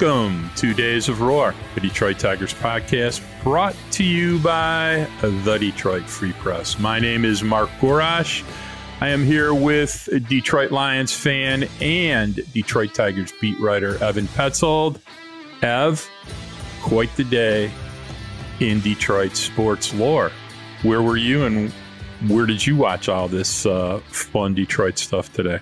Welcome to Days of Roar, the Detroit Tigers podcast, brought to you by the Detroit Free Press. My name is Mark Gorash. I am here with Detroit Lions fan and Detroit Tigers beat writer Evan Petzold. Ev, quite the day in Detroit sports lore. Where were you and where did you watch all this uh, fun Detroit stuff today?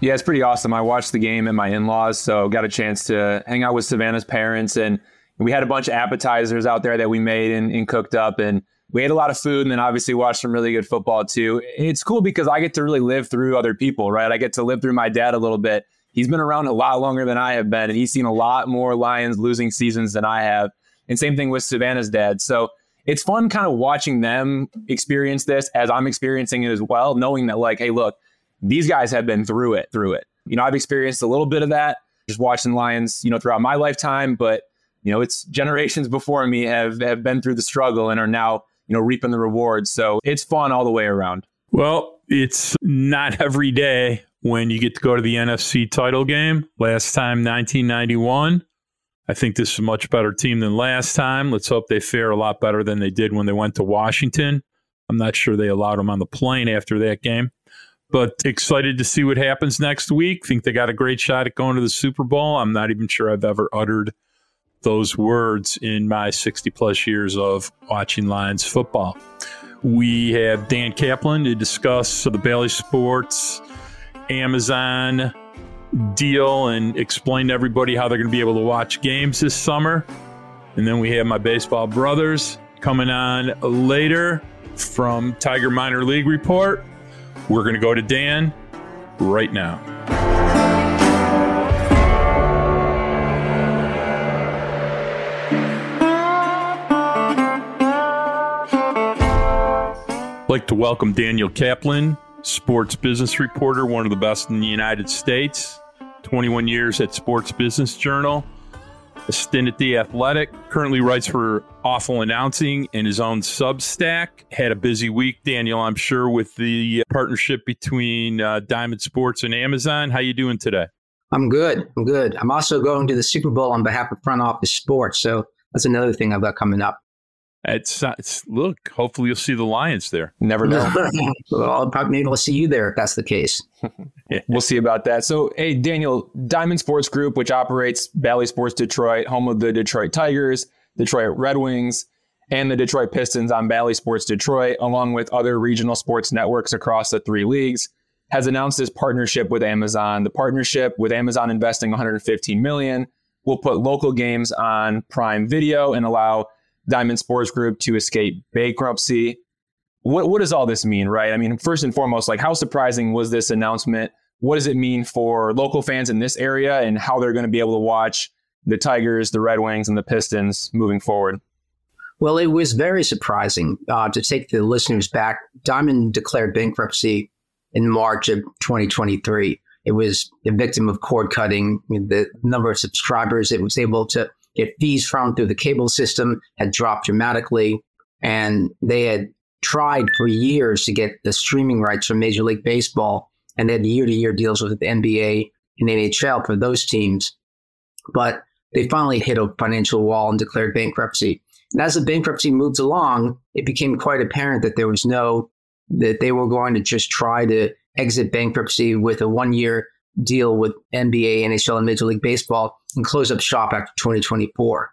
Yeah, it's pretty awesome. I watched the game at my in-laws, so got a chance to hang out with Savannah's parents, and we had a bunch of appetizers out there that we made and, and cooked up, and we ate a lot of food, and then obviously watched some really good football too. It's cool because I get to really live through other people, right? I get to live through my dad a little bit. He's been around a lot longer than I have been, and he's seen a lot more Lions losing seasons than I have. And same thing with Savannah's dad. So it's fun kind of watching them experience this as I'm experiencing it as well, knowing that like, hey, look these guys have been through it, through it. You know, I've experienced a little bit of that just watching Lions, you know, throughout my lifetime, but you know, it's generations before me have have been through the struggle and are now, you know, reaping the rewards. So it's fun all the way around. Well, it's not every day when you get to go to the NFC title game. Last time 1991. I think this is a much better team than last time. Let's hope they fare a lot better than they did when they went to Washington. I'm not sure they allowed them on the plane after that game but excited to see what happens next week. Think they got a great shot at going to the Super Bowl. I'm not even sure I've ever uttered those words in my 60 plus years of watching Lions football. We have Dan Kaplan to discuss the Bally Sports Amazon deal and explain to everybody how they're going to be able to watch games this summer. And then we have my baseball brothers coming on later from Tiger Minor League Report. We're going to go to Dan right now. I'd like to welcome Daniel Kaplan, sports business reporter, one of the best in the United States. 21 years at Sports Business Journal a stint at The Athletic, currently writes for Awful Announcing in his own Substack. Had a busy week, Daniel, I'm sure, with the partnership between uh, Diamond Sports and Amazon. How you doing today? I'm good. I'm good. I'm also going to the Super Bowl on behalf of Front Office Sports, so that's another thing I've got coming up. It's, it's look. Hopefully, you'll see the Lions there. Never know. well, I'll probably maybe I'll see you there if that's the case. we'll see about that. So, hey, Daniel, Diamond Sports Group, which operates Bally Sports Detroit, home of the Detroit Tigers, Detroit Red Wings, and the Detroit Pistons on Bally Sports Detroit, along with other regional sports networks across the three leagues, has announced this partnership with Amazon. The partnership with Amazon investing 115 million will put local games on Prime Video and allow Diamond Sports Group to escape bankruptcy. What what does all this mean, right? I mean, first and foremost, like how surprising was this announcement? What does it mean for local fans in this area and how they're going to be able to watch the Tigers, the Red Wings, and the Pistons moving forward? Well, it was very surprising uh, to take the listeners back. Diamond declared bankruptcy in March of 2023. It was a victim of cord cutting. The number of subscribers it was able to get fees from through the cable system had dropped dramatically. And they had tried for years to get the streaming rights from Major League Baseball and they had year to year deals with the NBA and NHL for those teams. But they finally hit a financial wall and declared bankruptcy. And as the bankruptcy moved along, it became quite apparent that there was no, that they were going to just try to exit bankruptcy with a one year deal with NBA, NHL, and Major League Baseball and close up shop after 2024.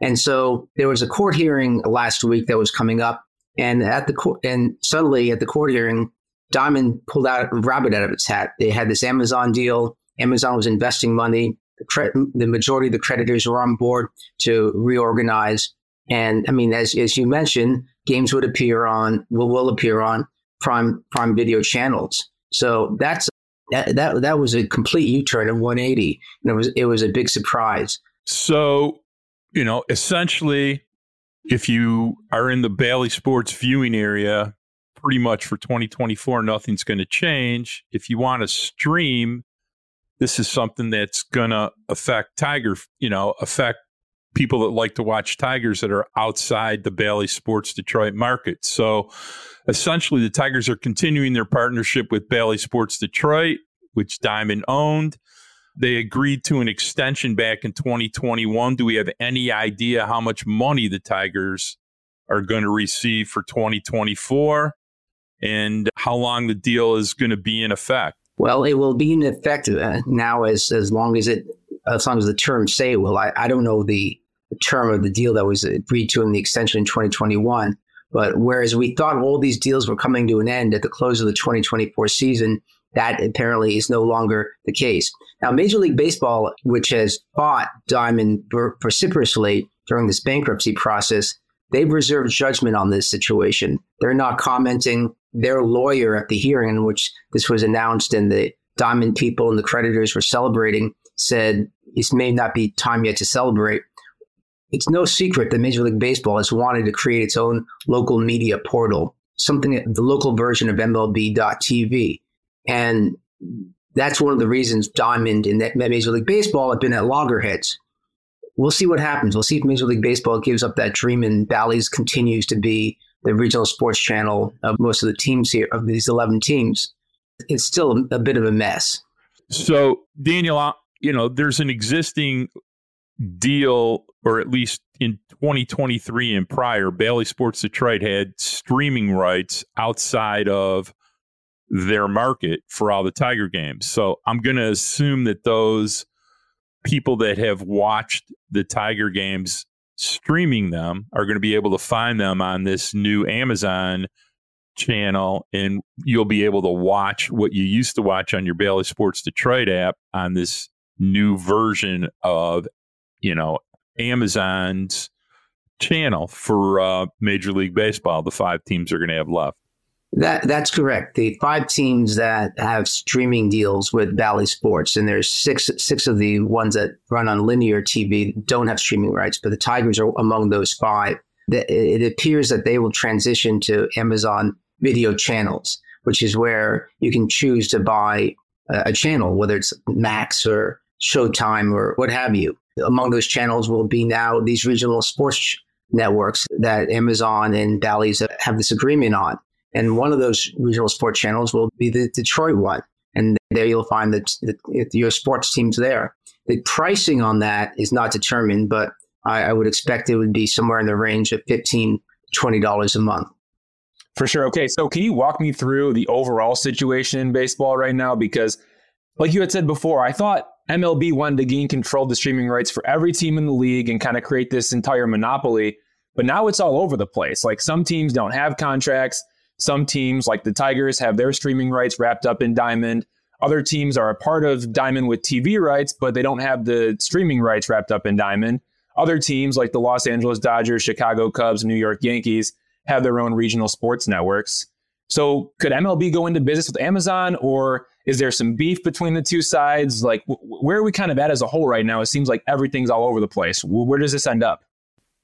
And so there was a court hearing last week that was coming up, and at the court, and suddenly at the court hearing, Diamond pulled out a rabbit out of its hat. They had this Amazon deal. Amazon was investing money. The, cre- the majority of the creditors were on board to reorganize. And I mean, as, as you mentioned, games would appear on, will, will appear on prime, prime video channels. So that's that that that was a complete U-turn of 180, and it was it was a big surprise. So, you know, essentially, if you are in the Bally Sports viewing area, pretty much for 2024, nothing's going to change. If you want to stream, this is something that's going to affect Tiger, you know, affect people that like to watch Tigers that are outside the Bally Sports Detroit market. So essentially, the Tigers are continuing their partnership with Bally Sports Detroit, which Diamond owned. they agreed to an extension back in 2021. Do we have any idea how much money the Tigers are going to receive for 2024 and how long the deal is going to be in effect? Well, it will be in effect uh, now as as long as it as long as the terms say will. I, I don't know the, the term of the deal that was agreed to in the extension in 2021. But whereas we thought all these deals were coming to an end at the close of the 2024 season, that apparently is no longer the case. Now, Major League Baseball, which has fought Diamond vociferously during this bankruptcy process, they've reserved judgment on this situation. They're not commenting. Their lawyer at the hearing in which this was announced and the Diamond people and the creditors were celebrating said it may not be time yet to celebrate. It's no secret that Major League Baseball has wanted to create its own local media portal, something the local version of MLB.TV. And that's one of the reasons Diamond and that Major League Baseball have been at loggerheads. We'll see what happens. We'll see if Major League Baseball gives up that dream and Bally's continues to be the regional sports channel of most of the teams here, of these 11 teams. It's still a bit of a mess. So, Daniel, you know, there's an existing deal, or at least in 2023 and prior, Bally Sports Detroit had streaming rights outside of their market for all the Tiger games. So I'm going to assume that those people that have watched the Tiger games streaming them are going to be able to find them on this new Amazon channel and you'll be able to watch what you used to watch on your Bally Sports Detroit app on this new version of you know Amazon's channel for uh, Major League Baseball. The five teams are going to have left. That that's correct. The five teams that have streaming deals with Bally Sports, and there's six six of the ones that run on linear TV don't have streaming rights, but the Tigers are among those five. It appears that they will transition to Amazon Video channels, which is where you can choose to buy a channel, whether it's Max or Showtime or what have you. Among those channels will be now these regional sports networks that Amazon and Bally's have this agreement on. And one of those regional sports channels will be the Detroit one. And there you'll find that your sports teams there. The pricing on that is not determined, but I, I would expect it would be somewhere in the range of $15, $20 a month. For sure. Okay. So, can you walk me through the overall situation in baseball right now? Because, like you had said before, I thought MLB wanted to gain control of the streaming rights for every team in the league and kind of create this entire monopoly. But now it's all over the place. Like some teams don't have contracts. Some teams, like the Tigers, have their streaming rights wrapped up in Diamond. Other teams are a part of Diamond with TV rights, but they don't have the streaming rights wrapped up in Diamond. Other teams, like the Los Angeles Dodgers, Chicago Cubs, New York Yankees, have their own regional sports networks. So could MLB go into business with Amazon or is there some beef between the two sides? Like, where are we kind of at as a whole right now? It seems like everything's all over the place. W- where does this end up?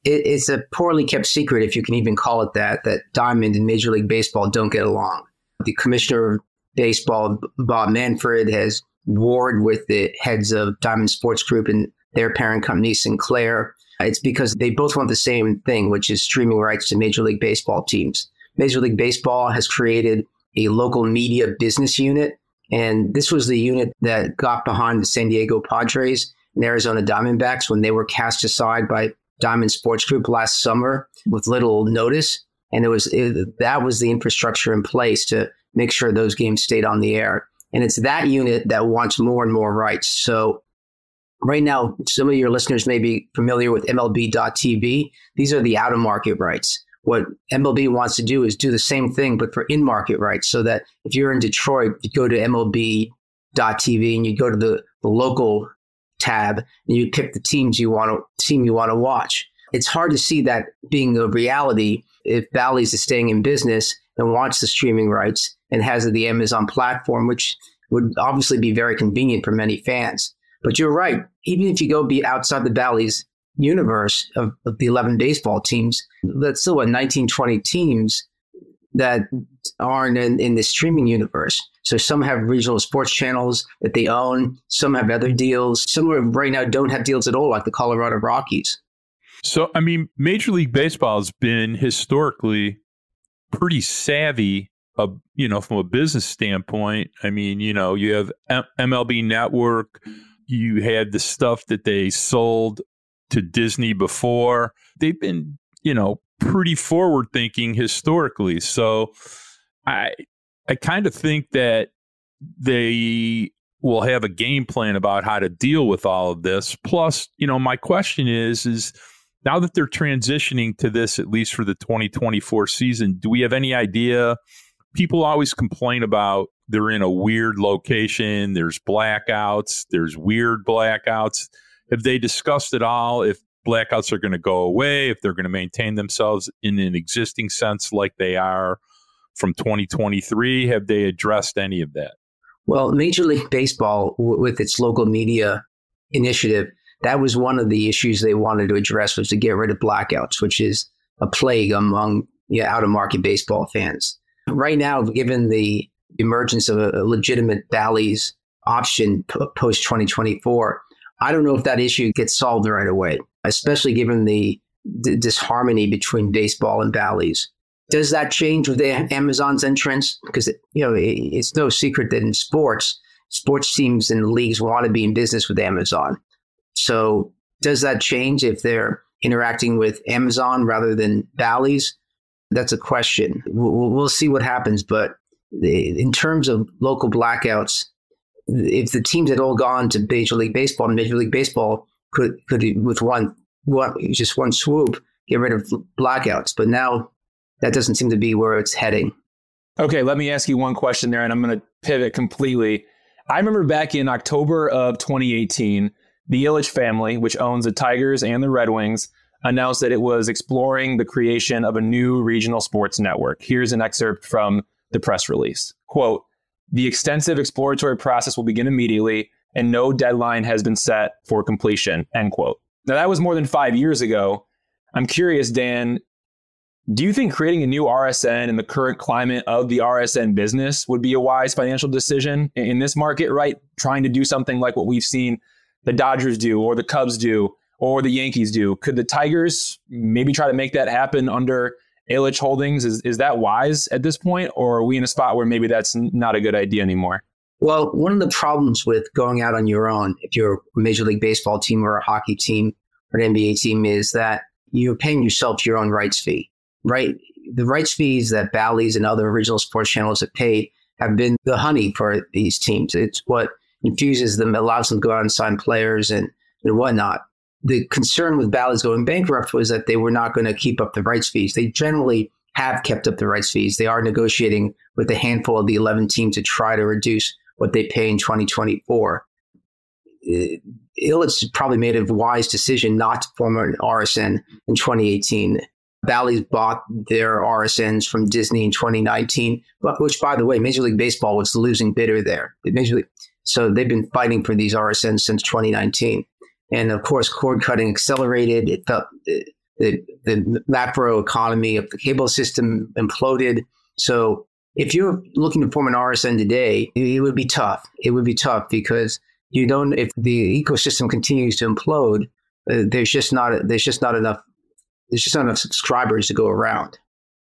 It, it's a poorly kept secret, if you can even call it that, that Diamond and Major League Baseball don't get along. The commissioner of baseball, Rob Manfred, has warred with the heads of Diamond Sports Group and their parent company, Sinclair. It's because they both want the same thing, which is streaming rights to Major League Baseball teams. Major League Baseball has created a local media business unit and this was the unit that got behind the San Diego Padres and Arizona Diamondbacks when they were cast aside by Diamond Sports Group last summer with little notice. And it was it, that was the infrastructure in place to make sure those games stayed on the air. And it's that unit that wants more and more rights. So right now, some of your listeners may be familiar with MLB.TV. These are the out of market rights what MLB wants to do is do the same thing, but for in market rights. So that if you're in Detroit, you go to MLB.TV and you go to the, the local tab and you pick the teams you want to team you want to watch. It's hard to see that being a reality if Bally's is staying in business and wants the streaming rights and has the Amazon platform, which would obviously be very convenient for many fans. But you're right. Even if you go be outside the Bally's universe of, of the 11 baseball teams, that's still what 19, 20 teams that aren't in, in the streaming universe. So some have regional sports channels that they own. Some have other deals. Some right now don't have deals at all, like the Colorado Rockies. So, I mean, Major League Baseball has been historically pretty savvy, uh, you know, from a business standpoint. I mean, you know, you have M- MLB Network, You had the stuff that they sold to Disney before. They've been, you know, pretty forward thinking historically. So I I kind of think that they will have a game plan about how to deal with all of this. Plus, you know, my question is is now that they're transitioning to this at least for the 2024 season, do we have any idea people always complain about they're in a weird location, there's blackouts, there's weird blackouts. Have they discussed at all if blackouts are going to go away, if they're going to maintain themselves in an existing sense like they are from 2023? Have they addressed any of that? Well, Major League Baseball, w- with its local media initiative, that was one of the issues they wanted to address was to get rid of blackouts, which is a plague among out of market baseball fans. Right now, given the emergence of a, legitimate Bally's option post 2024, I don't know if that issue gets solved right away, especially given the, the disharmony between baseball and Bally's. Does that change with Amazon's entrance? Because you know it, it's no secret that in sports, sports teams and leagues want to be in business with Amazon. So does that change if they're interacting with Amazon rather than Bally's? That's a question. We'll, we'll see what happens. But in terms of local blackouts, if the teams had all gone to Major League Baseball, Major League Baseball could could with one one just one swoop get rid of blackouts. But now that doesn't seem to be where it's heading. Okay, let me ask you one question there, and I'm going to pivot completely. I remember back in October of 2018, the Ilitch family, which owns the Tigers and the Red Wings, announced that it was exploring the creation of a new regional sports network. Here's an excerpt from the press release. Quote, the extensive exploratory process will begin immediately and no deadline has been set for completion, end quote. Now that was more than five years ago. I'm curious, Dan, do you think creating a new RSN in the current climate of the RSN business would be a wise financial decision in this market, right? Trying to do something like what we've seen the Dodgers do or the Cubs do or the Yankees do. Could the Tigers maybe try to make that happen under Ilitch Holdings? Is, is that wise at this point, or are we in a spot where maybe that's not a good idea anymore? Well, one of the problems with going out on your own, if you're a Major League Baseball team or a hockey team or an NBA team, is that you're paying yourself your own rights fee right? The rights fees that Bally's and other original sports channels have paid have been the honey for these teams. It's what infuses them, allows them to go out and sign players and, and whatnot. The concern with Bally's going bankrupt was that they were not going to keep up the rights fees. They generally have kept up the rights fees. They are negotiating with a handful of the 11 teams to try to reduce what they pay in 2024. Ilitch probably made a wise decision not to form an RSN in 2018. Bally's bought their RSNs from Disney in 2019, which, by the way, Major League Baseball was losing bidder there. Major League, so they've been fighting for these RSNs since 2019. And of course, cord cutting accelerated. It felt the, the, macro economy of the cable system imploded. So if you're looking to form an RSN today, it would be tough. It would be tough because you don't. If the ecosystem continues to implode, uh, there's just not there's just not enough there's just not enough subscribers to go around.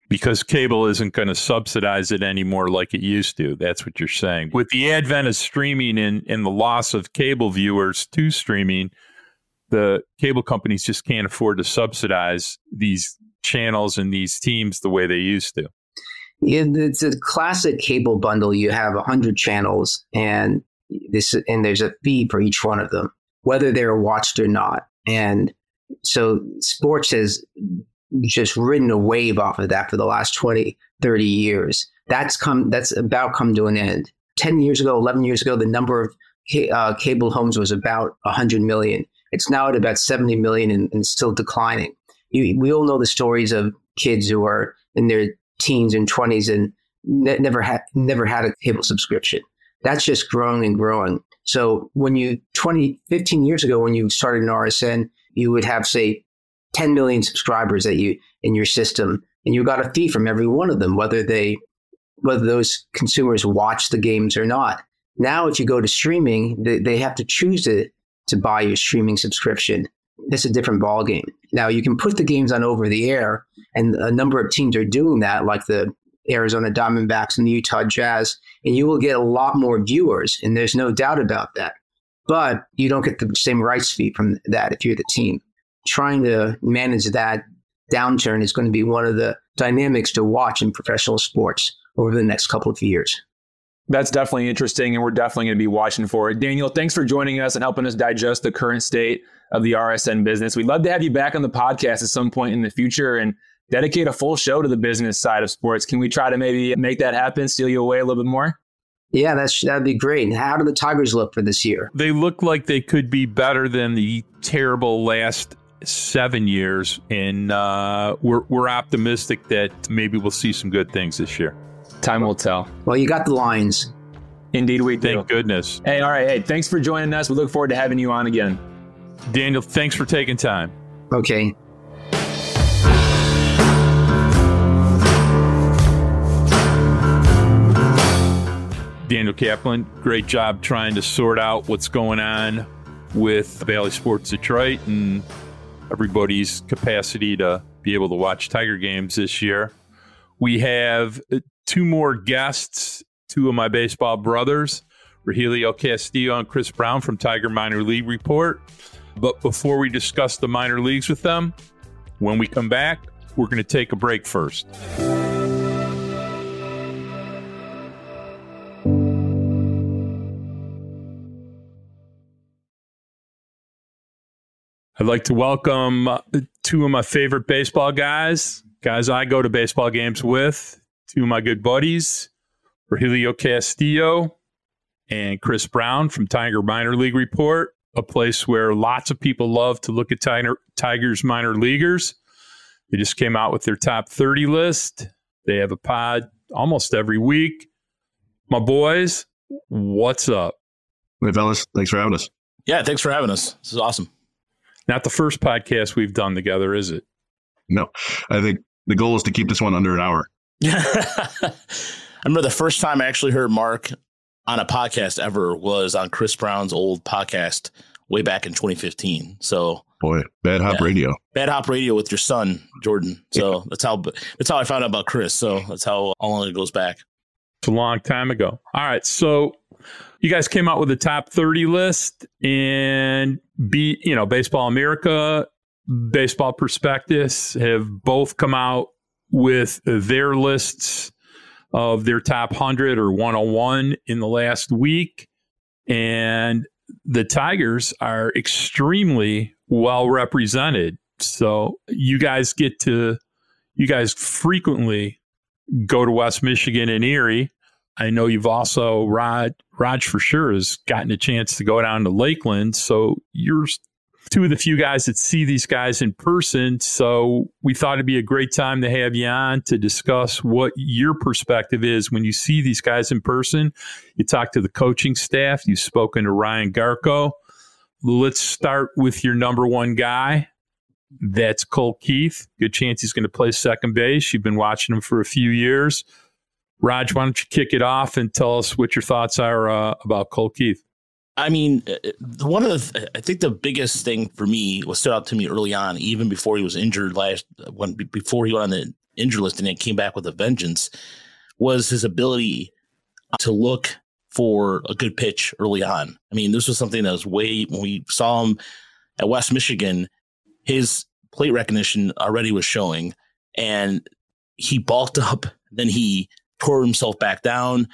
Because cable isn't going to subsidize it anymore like it used to. That's what you're saying. With the advent of streaming and, and the loss of cable viewers to streaming, the cable companies just can't afford to subsidize these channels and these teams the way they used to. It's a classic cable bundle. You have 100 channels and this and there's a fee for each one of them, whether they're watched or not. And so sports has just ridden a wave off of that for the last 20, 30 years. That's come, that's about come to an end. 10 years ago, 11 years ago, the number of uh, cable homes was about 100 million. It's now at about 70 million and, and still declining. You, we all know the stories of kids who are in their teens and 20s and ne- never had never had a cable subscription. That's just growing and growing. So when you 20, 15 years ago, when you started an RSN, you would have, say, 10 million subscribers that you in your system, and you got a fee from every one of them, whether they whether those consumers watch the games or not. Now, if you go to streaming, they, they have to choose to, to buy your streaming subscription. It's a different ballgame. Now, you can put the games on over the air, and a number of teams are doing that, like the Arizona Diamondbacks and the Utah Jazz, and you will get a lot more viewers, and there's no doubt about that. but you don't get the same rights fee from that if you're the team. Trying to manage that downturn is going to be one of the dynamics to watch in professional sports over the next couple of years. That's definitely interesting, and we're definitely going to be watching for it. Daniel, thanks for joining us and helping us digest the current state of the RSN business. We'd love to have you back on the podcast at some point in the future and dedicate a full show to the business side of sports. Can we try to maybe make that happen, steal you away a little bit more? Yeah, that's that'd be great. How do the Tigers look for this year? They look like they could be better than the terrible last seven years, and uh, we're we're optimistic that maybe we'll see some good things this year. Time will tell. Well, you got the Lions. Indeed, we do. Thank goodness. Hey, all right. Hey, thanks for joining us. We look forward to having you on again. Daniel, thanks for taking time. Okay. Daniel Kaplan, great job trying to sort out what's going on with Bally Sports Detroit and everybody's capacity to be able to watch Tiger games this year. We have uh, two more guests, two of my baseball brothers, Rogelio Castillo and Chris Brown from Tiger Minor League Report. But before we discuss the minor leagues with them, when we come back, we're going to take a break first. I'd like to welcome uh, two of my favorite baseball guys, guys I go to baseball games with, two of my good buddies, Rogelio Castillo and Chris Brown from Tiger Minor League Report, a place where lots of people love to look at Tiger, Tigers minor leaguers. They just came out with their top 30 list. They have a pod almost every week. My boys, what's up? Hey, fellas. Thanks for having us. Yeah, thanks for having us. This is awesome. Not the first podcast we've done together, is it? No, I think the goal is to keep this one under an hour. I remember the first time I actually heard Mark on a podcast ever was on Chris Brown's old podcast way back in 2015. So, boy, bad hop yeah. radio, bad hop radio with your son Jordan. So yeah. that's how that's how I found out about Chris. So that's how long it goes back. It's a long time ago. All right, so you guys came out with a top 30 list and be you know baseball america baseball prospectus have both come out with their lists of their top 100 or 101 in the last week. And the tigers are extremely well represented. So you guys get to you guys frequently go to west michigan and erie I know you've also Rod Raj for sure has gotten a chance to go down to Lakeland, so you're two of the few guys that see these guys in person. So we thought it'd be a great time to have you on to discuss what your perspective is when you see these guys in person. You talk to the coaching staff. You've spoken to Ryan Garko. Let's start with your number one guy. That's Colt Keith. Good chance he's going to play second base. You've been watching him for a few years. Raj, why don't you kick it off and tell us what your thoughts are uh, about Colt Keith? I mean, uh, one of the, I think the biggest thing for me was stood out to me early on, even before he was injured last, when before he went on the injured list and then came back with a vengeance, was his ability to look for a good pitch early on. I mean, this was something that was way when we saw him at West Michigan, his plate recognition already was showing, and he balked up. Then he tore himself back down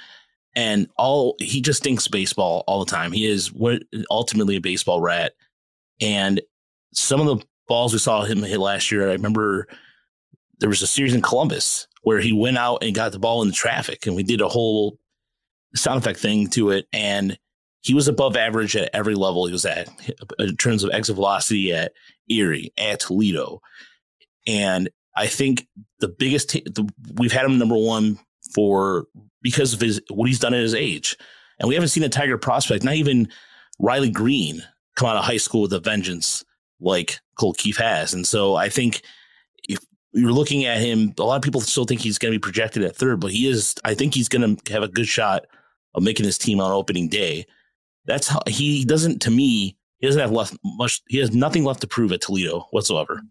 and all he just thinks baseball all the time. He is what ultimately a baseball rat. And some of the balls we saw him hit last year, I remember there was a series in Columbus where he went out and got the ball in the traffic and we did a whole sound effect thing to it. And he was above average at every level he was at in terms of exit velocity at Erie, at Toledo. And I think the biggest, t- the, we've had him number one for because of his what he's done at his age. And we haven't seen a Tiger prospect, not even Riley Greene, come out of high school with a vengeance like Colt Keith has. And so I think if you're looking at him, a lot of people still think he's going to be projected at third, but he is. I think he's going to have a good shot of making his team on opening day. That's how he doesn't. To me, he doesn't have left much. He has nothing left to prove at Toledo whatsoever.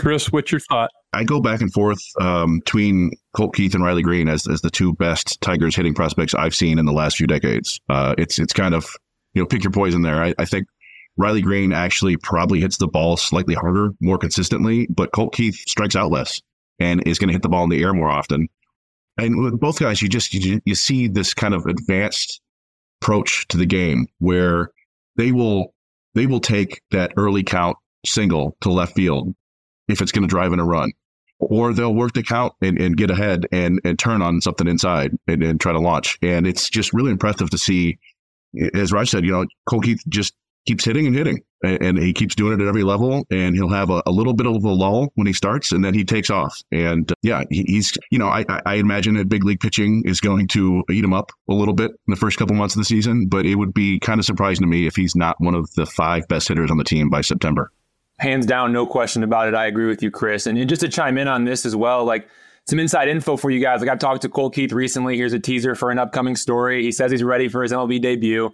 Chris, what's your thought? I go back and forth um, between Colt Keith and Riley Greene as, as the two best Tigers hitting prospects I've seen in the last few decades. Uh, it's it's kind of you know, pick your poison there. I, I think Riley Greene actually probably hits the ball slightly harder, more consistently, but Colt Keith strikes out less and is going to hit the ball in the air more often. And with both guys, you just you, you see this kind of advanced approach to the game where they will they will take that early count single to left field if it's going to drive in a run. Or they'll work the count and, and get ahead and, and turn on something inside and, and try to launch. And it's just really impressive to see, as Raj said, you know, Colt Keith just keeps hitting and hitting, and, he keeps doing it at every level. And he'll have a, a, little bit of a lull when he starts, and then he takes off. And uh, yeah, he, he's you know I, I imagine that big league pitching is going to eat him up a little bit in the first couple months of the season, but it would be kind of surprising to me if he's not one of the five best hitters on the team by September. Hands down, no question about it. I agree with you, Chris. And just to chime in on this as well, like some inside info for you guys. Like I've talked to Colt Keith recently. Here's a teaser for an upcoming story. He says he's ready for his MLB debut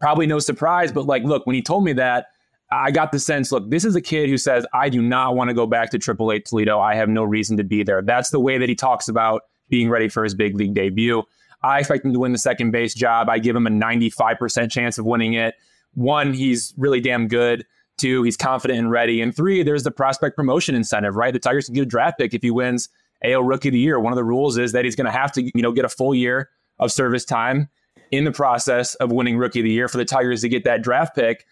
probably no surprise, but like, look, when he told me that, I got the sense, look, this is a kid who says, I do not want to go back to AAA Toledo. I have no reason to be there. That's the way that he talks about being ready for his big league debut. I expect him to win the second base job. I give him a 95% chance of winning it. One, he's really damn good. Two, he's confident and ready. And three, there's the prospect promotion incentive, right? The Tigers can get a draft pick if he wins AL Rookie of the Year. One of the rules is that he's going to have to, you know, get a full year of service time in the process of winning Rookie of the Year for the Tigers to get that draft pick.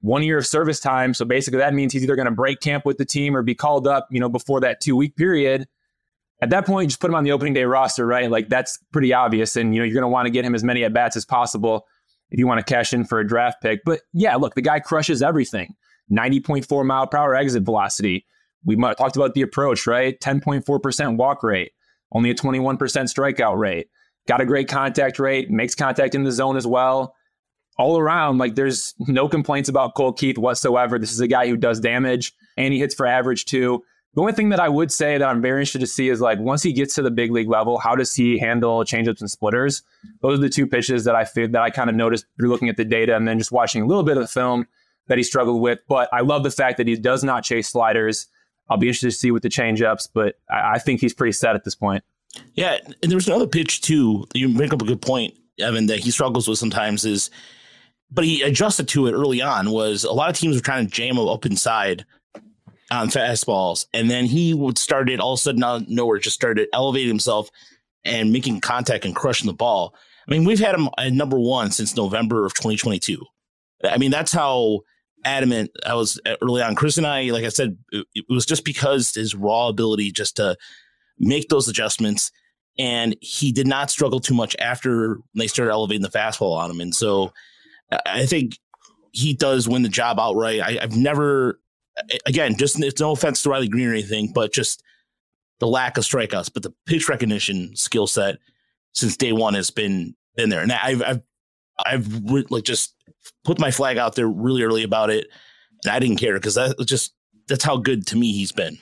One year of service time. So basically, that means he's either going to break camp with the team or be called up, you know, before that two week period. At that point, just put him on the opening day roster, right? Like that's pretty obvious. And, you know, you're going to want to get him as many at bats as possible if you want to cash in for a draft pick. But yeah, look, the guy crushes everything 90.4 mile per hour exit velocity. We talked about the approach, right? 10.4% walk rate, only a 21% strikeout rate got a great contact rate, makes contact in the zone as well. All around, like there's no complaints about Colt Keith whatsoever. This is a guy who does damage and he hits for average too. The only thing that I would say that I'm very interested to see is like once he gets to the big league level, how does he handle changeups and splitters? Those are the two pitches that I feel that I kind of noticed through looking at the data and then just watching a little bit of the film that he struggled with. But I love the fact that he does not chase sliders. I'll be interested to see with the changeups, but I, I think he's pretty set at this point. Yeah, and there was another pitch too. You make up a good point, Evan, that he struggles with sometimes is, but he adjusted to it early on. Was a lot of teams were trying to jam him up inside on fastballs, and then he would start it all of a sudden out of nowhere, just started elevating himself and making contact and crushing the ball. I mean, we've had him at number one since November of 2022. I mean, that's how adamant I was uh, early on. Chris and I, like I said, it was just because his raw ability just to make those adjustments. And he did not struggle too much after they started elevating the fastball on him. And so I think he does win the job outright. I, have never, again, just it's no offense to Riley Greene or anything, but just the lack of strikeouts, but the pitch recognition skill set since day one has been been there. And I've I've I've re- like just put my flag out there really early about it, and I didn't care because that just that's how good to me he's been.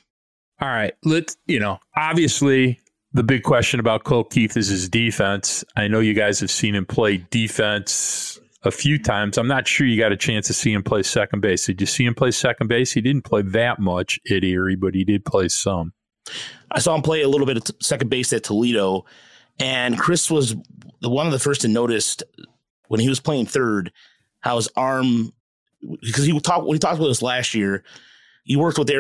All right. Let's, you know, obviously the big question about Colt Keith is his defense. I know you guys have seen him play defense a few times. I'm not sure you got a chance to see him play second base. Did you see him play second base? He didn't play that much at Erie, but he did play some. I saw him play a little bit at second base at Toledo, and Chris was the one of the first to notice when he was playing third how his arm because he talked when he talked about this last year he worked with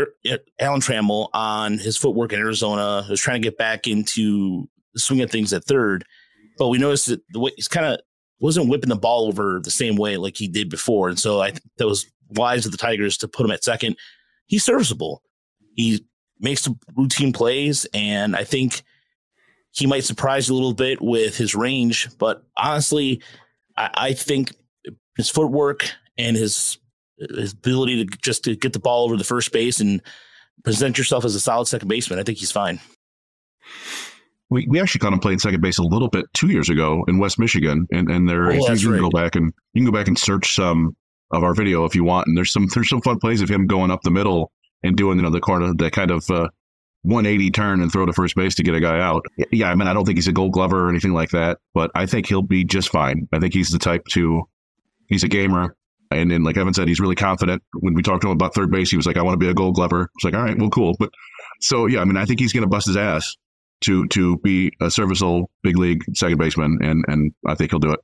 Alan Trammell on his footwork in Arizona. He was trying to get back into the swing of things at third, but we noticed that the way he's kind of wasn't whipping the ball over the same way like he did before, and so I think that was wise of the Tigers to put him at second. He's serviceable. He makes routine plays, and I think he might surprise you a little bit with his range. But honestly, I, I think his footwork and his his ability to just to get the ball over the first base and present yourself as a solid second baseman. I think he's fine. We, we actually caught him playing second base a little bit two years ago in West Michigan, and and there oh, you, can right. go back and you can go back and search some of our video if you want, and there's some there's some fun plays of him going up the middle and doing you know the corner that kind of uh, 180 turn and throw to first base to get a guy out. Yeah, I mean I don't think he's a Gold Glover or anything like that, but I think he'll be just fine. I think he's the type to he's a gamer. And then, like Evan said, he's really confident. When we talked to him about third base, he was like, "I want to be a Gold Glover." It's like, all right, well, cool. But so yeah, I mean, I think he's going to bust his ass to to be a serviceable big league second baseman, and and I think he'll do it.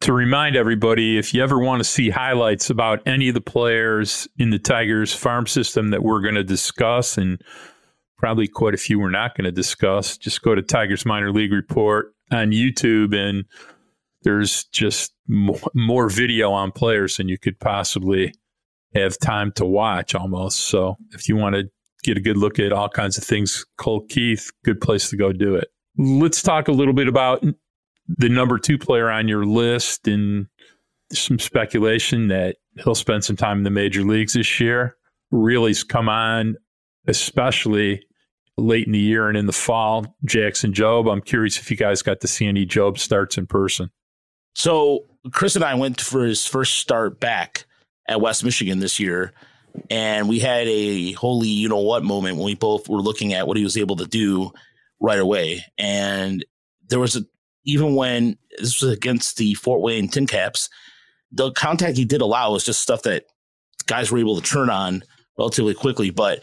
to remind everybody, if you ever want to see highlights about any of the players in the Tigers farm system that we're going to discuss, and probably quite a few we're not going to discuss, just go to Tigers Minor League Report on YouTube, and there's just more, more video on players than you could possibly have time to watch almost. So if you want to get a good look at all kinds of things, Colt Keith, good place to go do it. Let's talk a little bit about the number two player on your list and some speculation that he'll spend some time in the major leagues this year. Really's come on, especially late in the year and in the fall. Jackson Jobe. I'm curious if you guys got to see any Jobe starts in person. So Chris and I went for his first start back at West Michigan this year. And we had a holy, you know what moment when we both were looking at what he was able to do right away. And there was a, even when this was against the Fort Wayne Tin Caps, the contact he did allow was just stuff that guys were able to turn on relatively quickly. But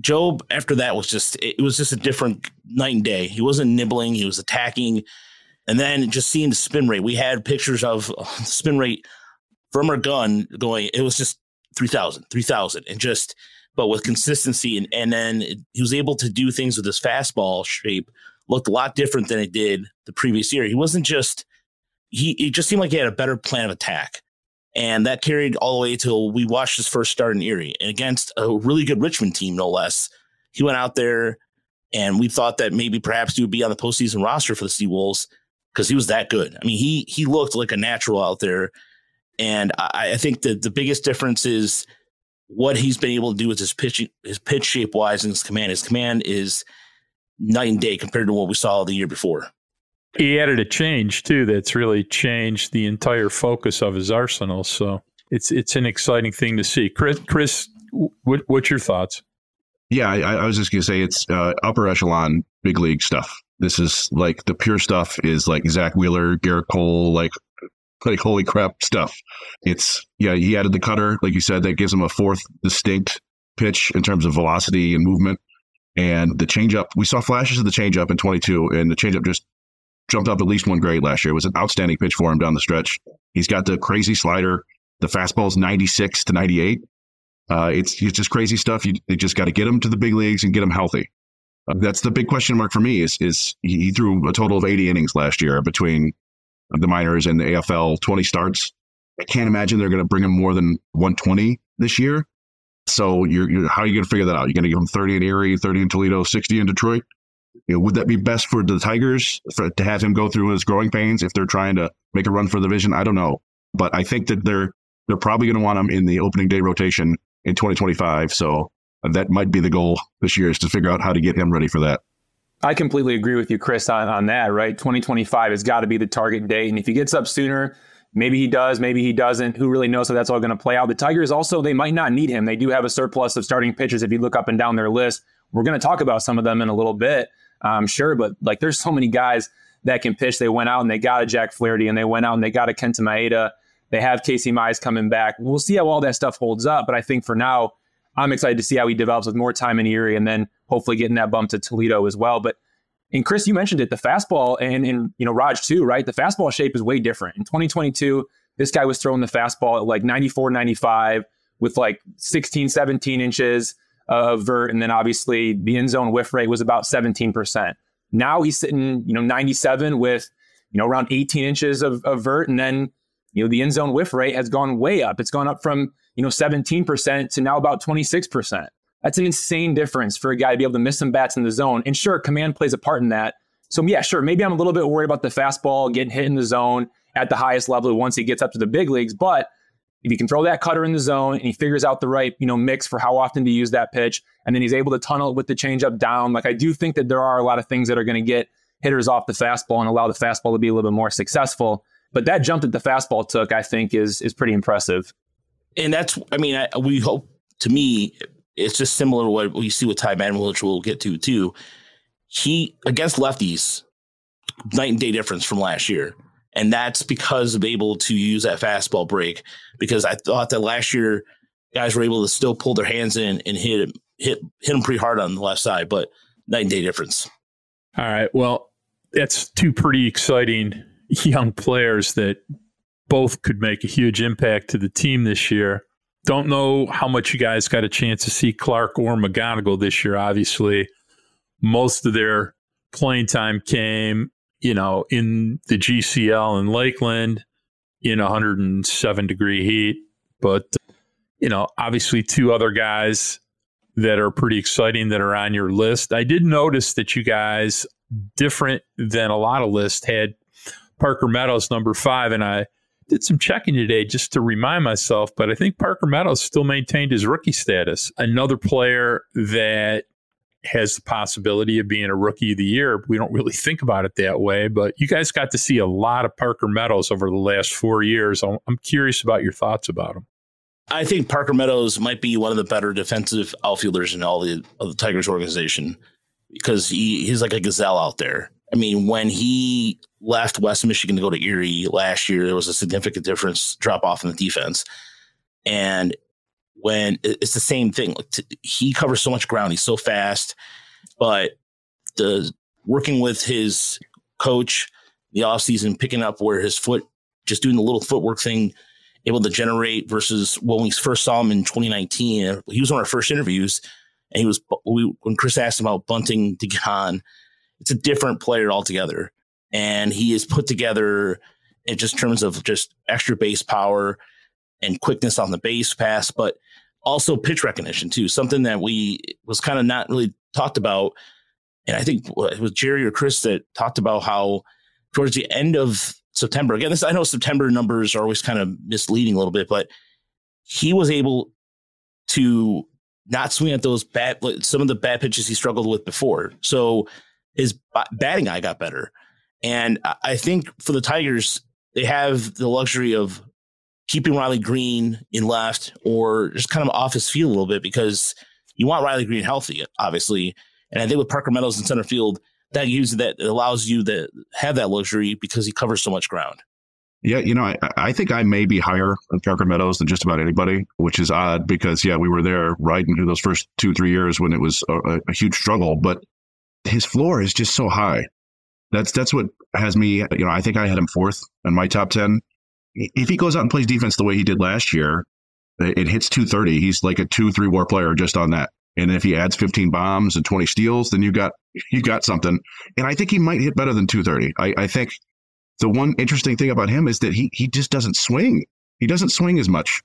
Jobe after that, was just, it was just a different night and day. He wasn't nibbling, he was attacking. And then just seeing the spin rate, we had pictures of uh, the spin rate from our gun going, it was just 3,000, 3,000. And just, but with consistency. And, and then he was able to do things with his fastball shape, looked a lot different than it did the previous year. He wasn't just, he, it just seemed like he had a better plan of attack. And that carried all the way till we watched his first start in Erie and against a really good Richmond team, no less. He went out there and we thought that maybe perhaps he would be on the postseason roster for the Sea Wolves because he was that good. I mean, he he looked like a natural out there. And I, I think that the biggest difference is what he's been able to do with his pitch, his pitch shape wise and his command. His command is night and day compared to what we saw the year before. He added a change too that's really changed the entire focus of his arsenal. So it's it's an exciting thing to see. Chris, Chris, what, what's your thoughts? Yeah, I, I was just gonna say it's uh, upper echelon big league stuff. This is like the pure stuff is like Zack Wheeler, Gerrit Cole, like like holy crap stuff. It's yeah, he added the cutter, like you said, that gives him a fourth distinct pitch in terms of velocity and movement. And the changeup, we saw flashes of the changeup in 22, and the changeup just jumped up at least one grade last year. It was an outstanding pitch for him down the stretch. He's got the crazy slider. The fastball is 96 to 98. Uh, it's, it's just crazy stuff. You, you just got to get him to the big leagues and get him healthy. That's the big question mark for me. Is is he threw a total of 80 innings last year between the minors and the AFL, 20 starts. I can't imagine they're going to bring him more than 120 this year. So you're, you're how are you going to figure that out? You're going to give him 30 in Erie, 30 in Toledo, 60 in Detroit. You know, would that be best for the Tigers for, to have him go through his growing pains if they're trying to make a run for the division? I don't know, but I think that they're they're probably going to want him in the opening day rotation in 2025. So that might be the goal this year is to figure out how to get him ready for that. I completely agree with you, Chris, on, on that, right? 2025 has got to be the target date. And if he gets up sooner, maybe he does, maybe he doesn't. Who really knows how that's all going to play out? The Tigers also, they might not need him. They do have a surplus of starting pitchers if you look up and down their list. We're going to talk about some of them in a little bit, I'm sure. But like, there's so many guys that can pitch. They went out and they got a Jack Flaherty and they went out and they got a Kenta Maeda. They have Casey Mize coming back. We'll see how all that stuff holds up. But I think for now, I'm excited to see how he develops with more time in Erie and then hopefully getting that bump to Toledo as well. But and Chris, you mentioned it, the fastball and and you know Raj too, right? The fastball shape is way different. In 2022, this guy was throwing the fastball at like 94, 95 with like 16, 17 inches of vert, and then obviously the in zone whiff rate was about 17%. Now he's sitting, you know, 97 with you know around 18 inches of, of vert, and then you know the in zone whiff rate has gone way up. It's gone up from you know 17% to now about 26%. That's an insane difference for a guy to be able to miss some bats in the zone. And sure, command plays a part in that. So yeah, sure, maybe I'm a little bit worried about the fastball getting hit in the zone at the highest level once he gets up to the big leagues. But if he can throw that cutter in the zone and he figures out the right, you know, mix for how often to use that pitch, and then he's able to tunnel it with the changeup down, like I do think that there are a lot of things that are going to get hitters off the fastball and allow the fastball to be a little bit more successful. But that jump that the fastball took, I think, is is pretty impressive. And that's, I mean, I, we hope to me, it's just similar to what we see with Ty Madden, which we'll get to too. He against lefties, night and day difference from last year. And that's because of able to use that fastball break. Because I thought that last year guys were able to still pull their hands in and hit hit hit them pretty hard on the left side, but night and day difference. All right. Well, that's two pretty exciting young players that both could make a huge impact to the team this year. Don't know how much you guys got a chance to see Clark or McGonigle this year. Obviously, most of their playing time came, you know, in the GCL in Lakeland in 107 degree heat. But, you know, obviously, two other guys that are pretty exciting that are on your list. I did notice that you guys, different than a lot of lists, had Parker Meadows number five, and I did some checking today just to remind myself, but I think Parker Meadows still maintained his rookie status. Another player that has the possibility of being a rookie of the year. We don't really think about it that way, but you guys got to see a lot of Parker Meadows over the last four years. I'm curious about your thoughts about him. I think Parker Meadows might be one of the better defensive outfielders in all the the Tigers organization because he, he's like a gazelle out there. I mean, when he left West Michigan to go to Erie last year, there was a significant difference drop off in the defense. And when it's the same thing, like he covers so much ground, he's so fast, but the working with his coach the offseason, picking up where his foot, just doing the little footwork thing, able to generate versus when we first saw him in 2019. He was one of our first interviews, and he was we, when Chris asked him about bunting to get on it's a different player altogether. And he is put together in just terms of just extra base power and quickness on the base pass, but also pitch recognition too. Something that we was kind of not really talked about. And I think uh, it was Jerry or Chris that talked about how towards the end of September, again, this I know September numbers are always kind of misleading a little bit, but he was able to not swing at those bad some of the bad pitches he struggled with before. So his batting eye got better. And I think for the Tigers, they have the luxury of keeping Riley Greene in left or just kind of off his field a little bit because you want Riley Greene healthy, obviously. And I think with Parker Meadows in center field, that uses that allows you to have that luxury because he covers so much ground. Yeah, you know, I, I think I may be higher on Parker Meadows than just about anybody, which is odd because yeah, we were there right into those first two three years when it was a, a huge struggle. But his floor is just so high. That's that's what has me. You know, I think I had him fourth in my top ten. If he goes out and plays defense the way he did last year, it hits 230. He's like a two three war player just on that. And if he adds 15 bombs and 20 steals, then you got you got something. And I think he might hit better than 230. I, I think the one interesting thing about him is that he he just doesn't swing. He doesn't swing as much.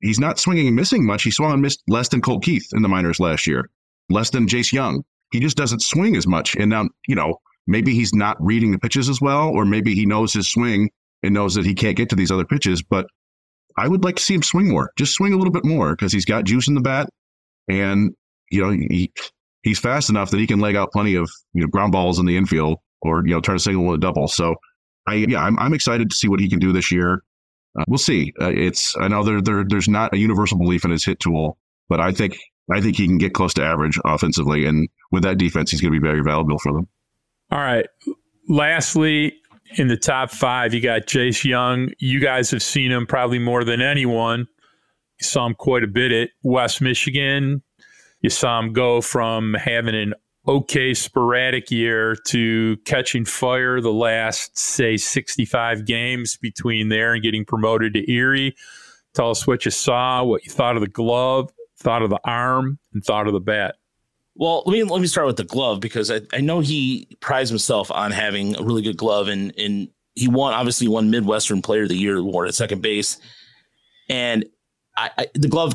He's not swinging and missing much. He swung and missed less than Colt Keith in the minors last year, less than Jace Jung he just doesn't swing as much. And now, you know, maybe he's not reading the pitches as well, or maybe he knows his swing and knows that he can't get to these other pitches. But I would like to see him swing more, just swing a little bit more because he's got juice in the bat, and you know he he's fast enough that he can leg out plenty of you know ground balls in the infield or you know turn a single into a double. So I yeah I'm I'm excited to see what he can do this year. Uh, we'll see. Uh, it's I know there there there's not a universal belief in his hit tool, but I think I think he can get close to average offensively, and with that defense, he's going to be very valuable for them. All right. Lastly, in the top five, you got Jace Jung. You guys have seen him probably more than anyone. You saw him quite a bit at West Michigan. You saw him go from having an okay sporadic year to catching fire the last, say, 65 games between there and getting promoted to Erie. Tell us what you saw, what you thought of the glove, thought of the arm, and thought of the bat. Well, let me let me start with the glove because I, I know he prides himself on having a really good glove and and he won obviously won Midwestern Player of the Year award at second base, and I, I the glove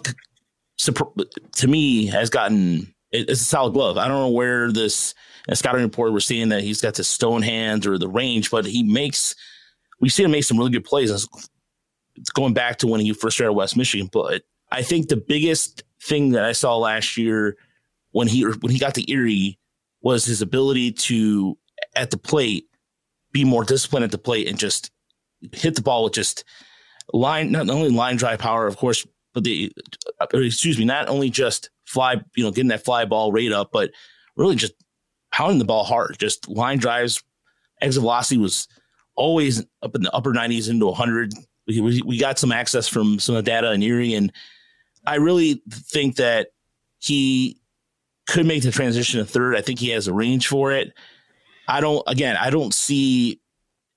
to me has gotten it's a solid glove. I don't know where this uh, scouting report we're seeing that he's got the stone hands or the range, but he makes we see him make some really good plays. It's going back to when he first started West Michigan, but I think the biggest thing that I saw last year when he when he got to Erie was his ability to at the plate be more disciplined at the plate and just hit the ball with just line not only line drive power of course but the excuse me not only just fly you know getting that fly ball rate up but really just pounding the ball hard. Just line drives exit velocity was always up in the upper 90s into 100 we, we, we got some access from some of the data in Erie and I really think that he could make the transition to third. I think he has a range for it. I don't again, I don't see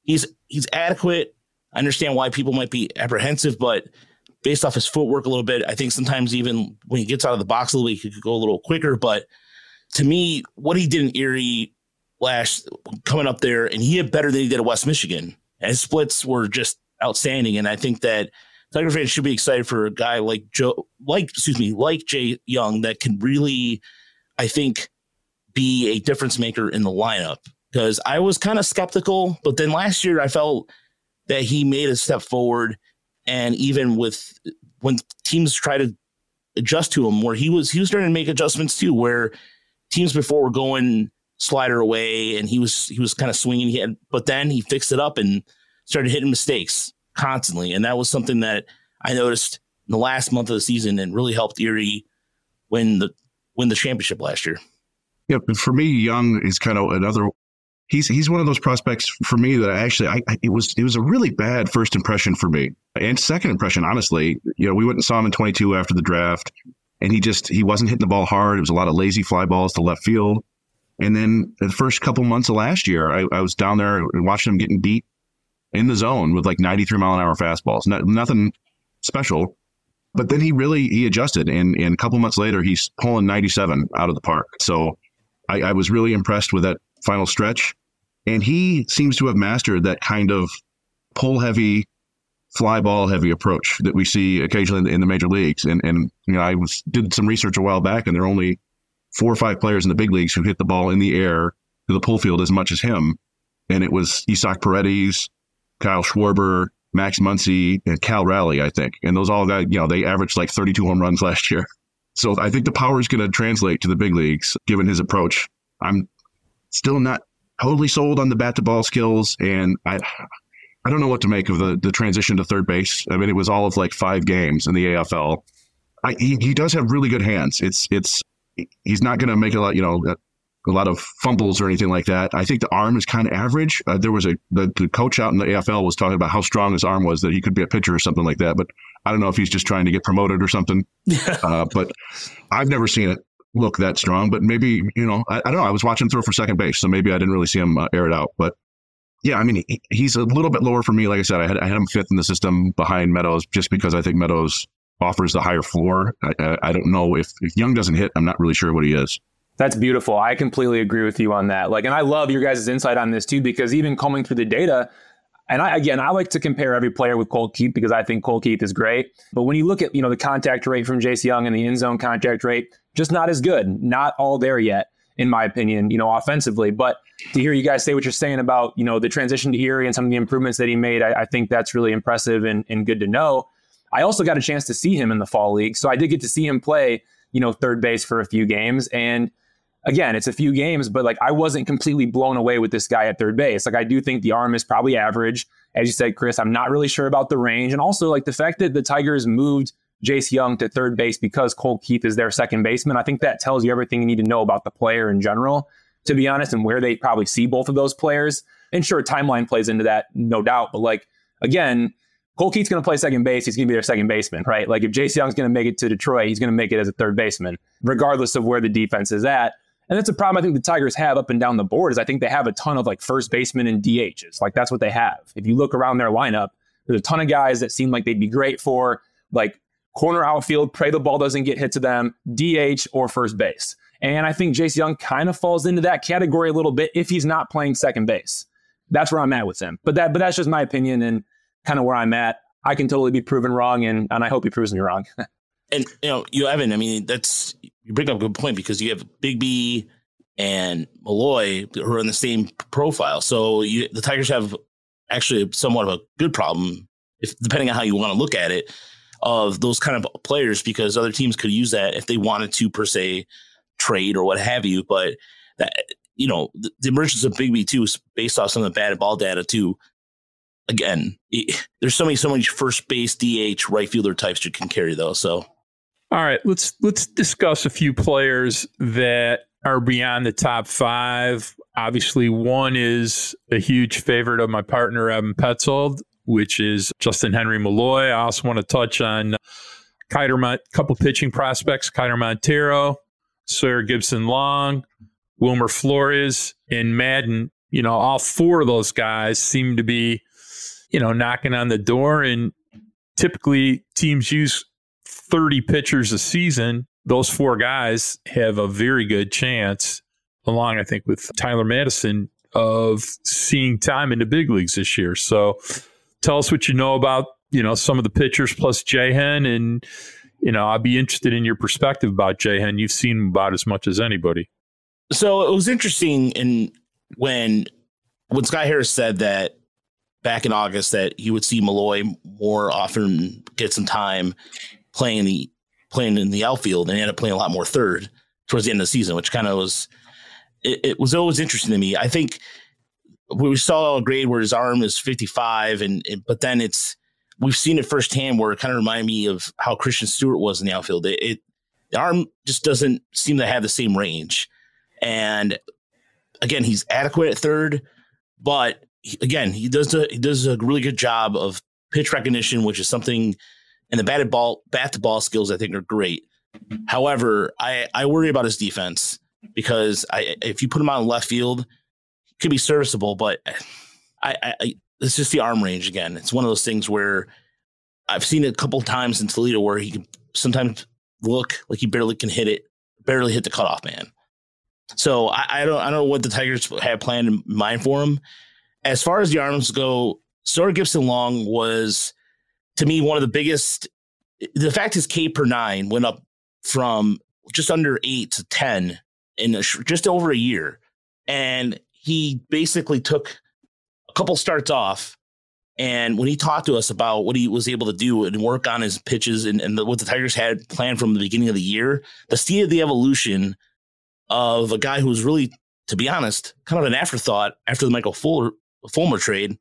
he's he's adequate I understand why people might be apprehensive, but based off his footwork a little bit, I think sometimes even when he gets out of the box a little bit, he could go a little quicker. But to me, what he did in Erie last coming up there, and he had better than he did at West Michigan. And his splits were just outstanding. And I think that Tiger fans should be excited for a guy like Joe, like excuse me, like Jay Young that can really, I think, be a difference maker in the lineup. Because I was kind of skeptical, but then last year I felt that he made a step forward, and even with when teams try to adjust to him, where he was he was starting to make adjustments too, where teams before were going slider away and he was he was kind of swinging, he had, but then he fixed it up and started hitting mistakes constantly. And that was something that I noticed in the last month of the season and really helped Erie win the win the championship last year. Yeah, for me, Jung is kind of another. He's he's one of those prospects for me that I actually I, I, it was it was a really bad first impression for me and second impression honestly. You know, we went and saw him in 22 after the draft, and he just he wasn't hitting the ball hard. It was a lot of lazy fly balls to left field. And then the first couple months of last year, I, I was down there watching him getting beat in the zone with like 93 mile an hour fastballs. No, nothing special. But then he really he adjusted, and, and a couple months later, he's pulling 97 out of the park. So I, I was really impressed with that final stretch. And he seems to have mastered that kind of pull heavy, fly ball heavy approach that we see occasionally in the, in the major leagues. And and you know, I was did some research a while back, and there are only four or five players in the big leagues who hit the ball in the air to the pull field as much as him. And it was Isaac Paredes, Kyle Schwarber, Max Muncy, and Cal Raleigh, I think. And those all got, you know, they averaged like 32 home runs last year. So I think the power is going to translate to the big leagues given his approach. I'm still not totally sold on the bat to ball skills. And I, I don't know what to make of the, the transition to third base. I mean, it was all of like five games in the AFL. I, he, he does have really good hands. It's, it's, he's not going to make a lot, you know, a lot of fumbles or anything like that. I think the arm is kind of average. Uh, there was a the, the, coach out in the AFL was talking about how strong his arm was that he could be a pitcher or something like that. But I don't know if he's just trying to get promoted or something. uh, but I've never seen it look that strong. But maybe you know, I, I don't know. I was watching throw for second base, so maybe I didn't really see him uh, air it out. But yeah, I mean, he, he's a little bit lower for me. Like I said, I had, I had him fifth in the system behind Meadows just because I think Meadows offers the higher floor. I, I, I don't know if, if Jung doesn't hit, I'm not really sure what he is. That's beautiful. I completely agree with you on that. Like, and I love your guys' insight on this too, because even coming through the data, and I, again, I like to compare every player with Colt Keith because I think Colt Keith is great. But when you look at, you know, the contact rate from Jace Jung and the in zone contact rate, just not as good. Not all there yet, in my opinion, you know, offensively. But to hear you guys say what you're saying about, you know, the transition to Erie and some of the improvements that he made, I, I think that's really impressive and, and good to know. I also got a chance to see him in the fall league. So I did get to see him play, you know, third base for a few games. And again, it's a few games, but like I wasn't completely blown away with this guy at third base. Like I do think the arm is probably average. As you said, Chris, I'm not really sure about the range. And also like the fact that the Tigers moved Jace Jung to third base because Colt Keith is their second baseman. I think that tells you everything you need to know about the player in general, to be honest, and where they probably see both of those players. And sure, timeline plays into that, no doubt. But like, again, Colt Keith's going to play second base. He's going to be their second baseman, right? Like if Jace Jung's going to make it to Detroit, he's going to make it as a third baseman, regardless of where the defense is at. And that's a problem I think the Tigers have up and down the board is I think they have a ton of like first basemen and DHs. Like that's what they have. If you look around their lineup, there's a ton of guys that seem like they'd be great for like corner outfield, pray the ball doesn't get hit to them, DH or first base. And I think Jace Jung kind of falls into that category a little bit if he's not playing second base. That's where I'm at with him. But that but that's just my opinion and kind of where I'm at. I can totally be proven wrong, and, and I hope he proves me wrong. and you know, you Evan, I mean, that's you bring up a good point because you have Bigbie and Malloy who are in the same profile. So you, the Tigers have actually somewhat of a good problem, if depending on how you want to look at it, of those kind of players because other teams could use that if they wanted to per se trade or what have you. But that you know, the, the emergence of Bigbie too is based off some of the bad ball data too again, it, there's so many, so many first base, DH, right fielder types you can carry though. So, all right, let's let's discuss a few players that are beyond the top five. Obviously, one is a huge favorite of my partner Evan Petzold, which is Justin Henry Malloy. I also want to touch on Keider, a couple pitching prospects: Keider Montero, Sawyer Gipson-Long, Wilmer Flores, and Madden. You know, all four of those guys seem to be you know, knocking on the door. And typically teams use 30 pitchers a season. Those four guys have a very good chance, along, I think, with Tyler Mattison, of seeing time in the big leagues this year. So tell us what you know about, you know, some of the pitchers plus Jahan. And, you know, I'd be interested in your perspective about Jahan. You've seen him about as much as anybody. So it was interesting in when when Scott Harris said that back in August that he would see Malloy more often get some time playing the playing in the outfield and ended up playing a lot more third towards the end of the season, which kind of was it, it, was always interesting to me. I think we saw a grade where his arm is 55 and, and but then it's we've seen it firsthand where it kind of reminded me of how Christin Stewart was in the outfield. It, it the arm just doesn't seem to have the same range. And again, he's adequate at third, but he, again, he does a, he does a really good job of pitch recognition, which is something, and the batted ball, bat to ball skills, I think, are great. However, I I worry about his defense because I if you put him on left field, he could be serviceable, but I, I it's just the arm range again. It's one of those things where I've seen it a couple times in Toledo where he can sometimes look like he barely can hit it, barely hit the cutoff man. So I, I don't I don't know what the Tigers have planned in mind for him. As far as the arms go, Sawyer Gipson-Long was to me one of the biggest. The fact is K per nine went up from just under eight to ten in a, just over a year, and he basically took a couple starts off. And when he talked to us about what he was able to do and work on his pitches and, and the, what the Tigers had planned from the beginning of the year, the speed of the evolution of a guy who was really, to be honest, kind of an afterthought after the Michael Fulmer trade,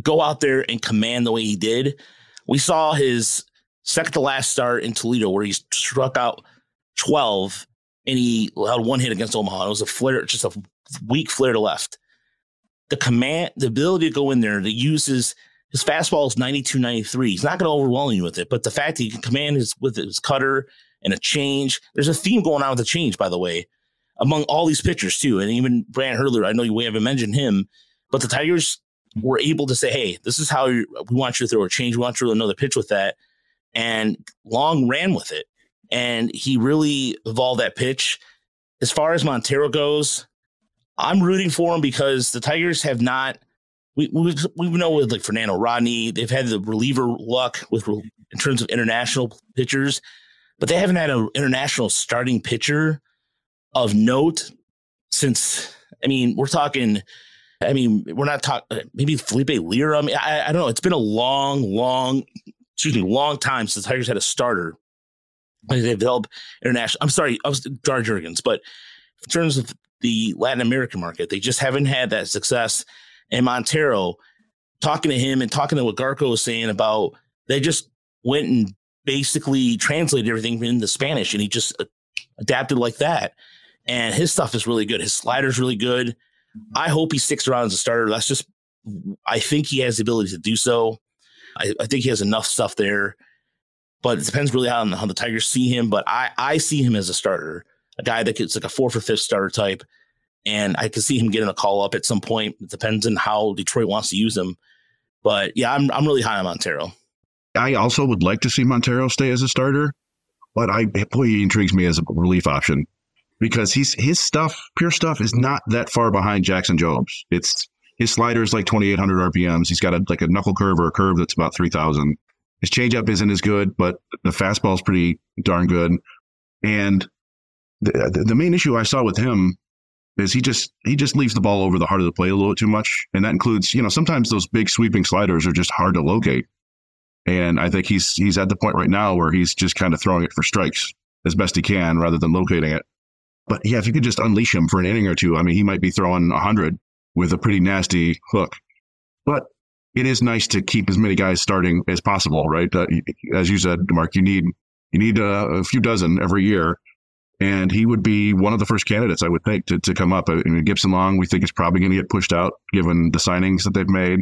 go out there and command the way he did. We saw his second to last start in Toledo where he struck out 12 and he had one hit against Omaha. It was a flare, just a weak flare to left. The command, the ability to go in there to use his, fastball is 92, 93. He's not going to overwhelm you with it, but the fact that he can command his with his cutter and a change. There's a theme going on with the change, by the way among all these pitchers too. And even Brant Hurter, I know you we haven't mentioned him, but the Tigers were able to say, "Hey, this is how we want you to throw a change. We want you to know the pitch with that." And Long ran with it, and he really evolved that pitch. As far as Montero goes, I'm rooting for him because the Tigers have not. We we, we know with like Fernando Rodney, they've had the reliever luck with in terms of international pitchers, but they haven't had an international starting pitcher of note since I mean we're talking I mean we're not talking uh, maybe Felipe Lira I mean I, I, don't know it's been a long long excuse me long time since the Tigers had a starter they've developed international I'm sorry I was Jair Jurrjens but in terms of the Latin American market they just haven't had that success and Montero talking to him and talking to what Garko was saying about they just went and basically translated everything into Spanish and he just uh, adapted like that and his stuff is really good. His slider's really good. I hope he sticks around as a starter. That's just, I think he has the ability to do so. I, I think he has enough stuff there, but it depends really on how the Tigers see him. But I, I see him as a starter, a guy that gets like a fourth or fifth starter type. And I could see him getting a call up at some point. It depends on how Detroit wants to use him. But yeah, I'm, I'm really high on Montero. I also would like to see Montero stay as a starter, but I boy, he intrigues me as a relief option because he's his stuff, pure stuff, is not that far behind Jackson Jobe's. It's his slider is like 2,800 RPMs. He's got a, like a knuckle curve or a curve that's about 3,000. His changeup isn't as good, but the fastball is pretty darn good. And the, the main issue I saw with him is he just he just leaves the ball over the heart of the plate a little too much, and that includes you know sometimes those big sweeping sliders are just hard to locate. And I think he's he's at the point right now where he's just kind of throwing it for strikes as best he can rather than locating it. But yeah, if you could just unleash him for an inning or two, I mean, he might be throwing 100 with a pretty nasty hook. But it is nice to keep as many guys starting as possible, right? Uh, as you said, Mark, you need you need uh, a few dozen every year, and he would be one of the first candidates, I would think, to, to come up. I mean, Gipson-Long, we think is probably going to get pushed out given the signings that they've made,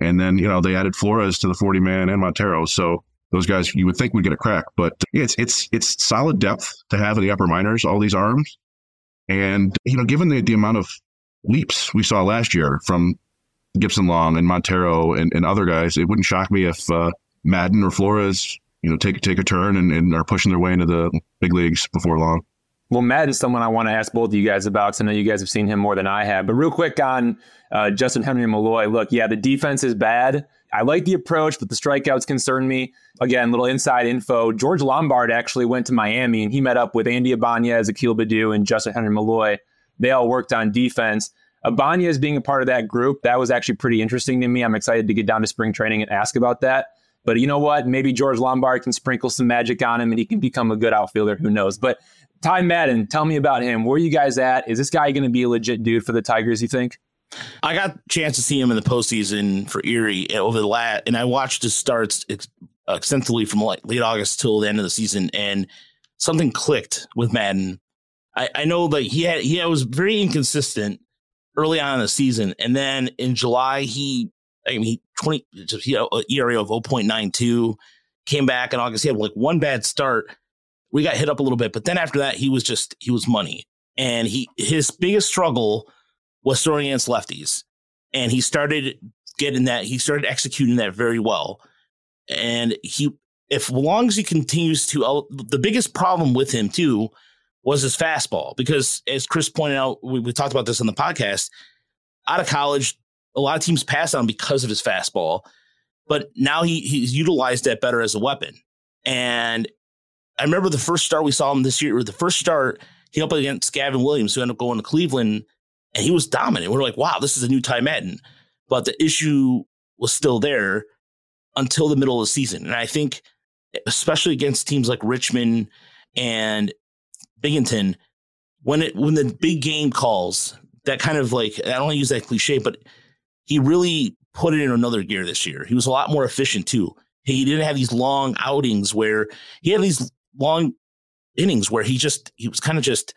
and then you know they added Flores to the 40 man and Montero, so those guys you would think would get a crack. But it's it's it's solid depth to have in the upper minors, all these arms. And, you know, given the, the amount of leaps we saw last year from Gipson-Long and Montero and, and other guys, it wouldn't shock me if uh, Madden or Flores, you know, take take a turn and, and are pushing their way into the big leagues before long. Well, Madden's someone I want to ask both of you guys about I know you guys have seen him more than I have. But real quick on uh, Justin Henry Malloy. Look, yeah, the defense is bad. I like the approach, but the strikeouts concern me. Again, little inside info. George Lombard actually went to Miami and he met up with Andy Ibanez, Akil Baddoo, and Justin Henry Malloy. They all worked on defense. Ibanez being a part of that group, that was actually pretty interesting to me. I'm excited to get down to spring training and ask about that. But you know what? Maybe George Lombard can sprinkle some magic on him and he can become a good outfielder. Who knows? But Ty Madden, tell me about him. Where are you guys at? Is this guy going to be a legit dude for the Tigers, you think? I got a chance to see him in the postseason for Erie over the last, and I watched his starts extensively from like late August till the end of the season, and something clicked with Madden. I, I know like he had he was very inconsistent early on in the season, and then in July he I mean he twenty he had an ERA of 0.92, came back in August he had like one bad start. We got hit up a little bit, but then after that he was just he was money, and he his biggest struggle was throwing against lefties. And he started getting that, he started executing that very well. And he, if long as he continues to, uh, the biggest problem with him too was his fastball. Because as Chris pointed out, we, we talked about this on the podcast, out of college, a lot of teams pass on because of his fastball. But now he, he's utilized that better as a weapon. And I remember the first start we saw him this year, the first start he up against Gavin Williams, who ended up going to Cleveland and he was dominant. We are like, wow, this is a new Ty Madden. But the issue was still there until the middle of the season. And I think, especially against teams like Richmond and Binghamton, when it when the big game calls, that kind of like I don't use that cliche, but he really put it in another gear this year. He was a lot more efficient too. He didn't have these long outings where he had these long innings where he just he was kind of just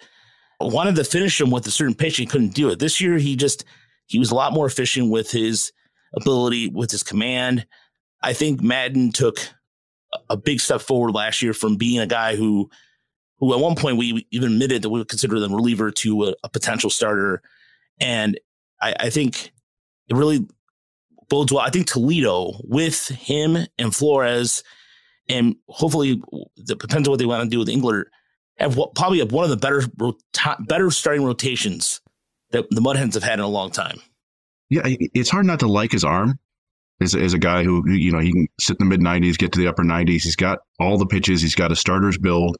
wanted to finish him with a certain pitch He couldn't do it. This year, he just he was a lot more efficient with his ability, with his command. I think Madden took a big step forward last year from being a guy who, who at one point we even admitted that we would consider them reliever to a, a potential starter, and I, I think it really bodes well. I think Toledo with him and Flores, and hopefully, depends on what they want to do with Englert have probably have one of the better better starting rotations that the Mudhens have had in a long time. Yeah, it's hard not to like his arm. As, as a guy who you know he can sit in the mid 90s, get to the upper 90s. He's got all the pitches. He's got a starter's build,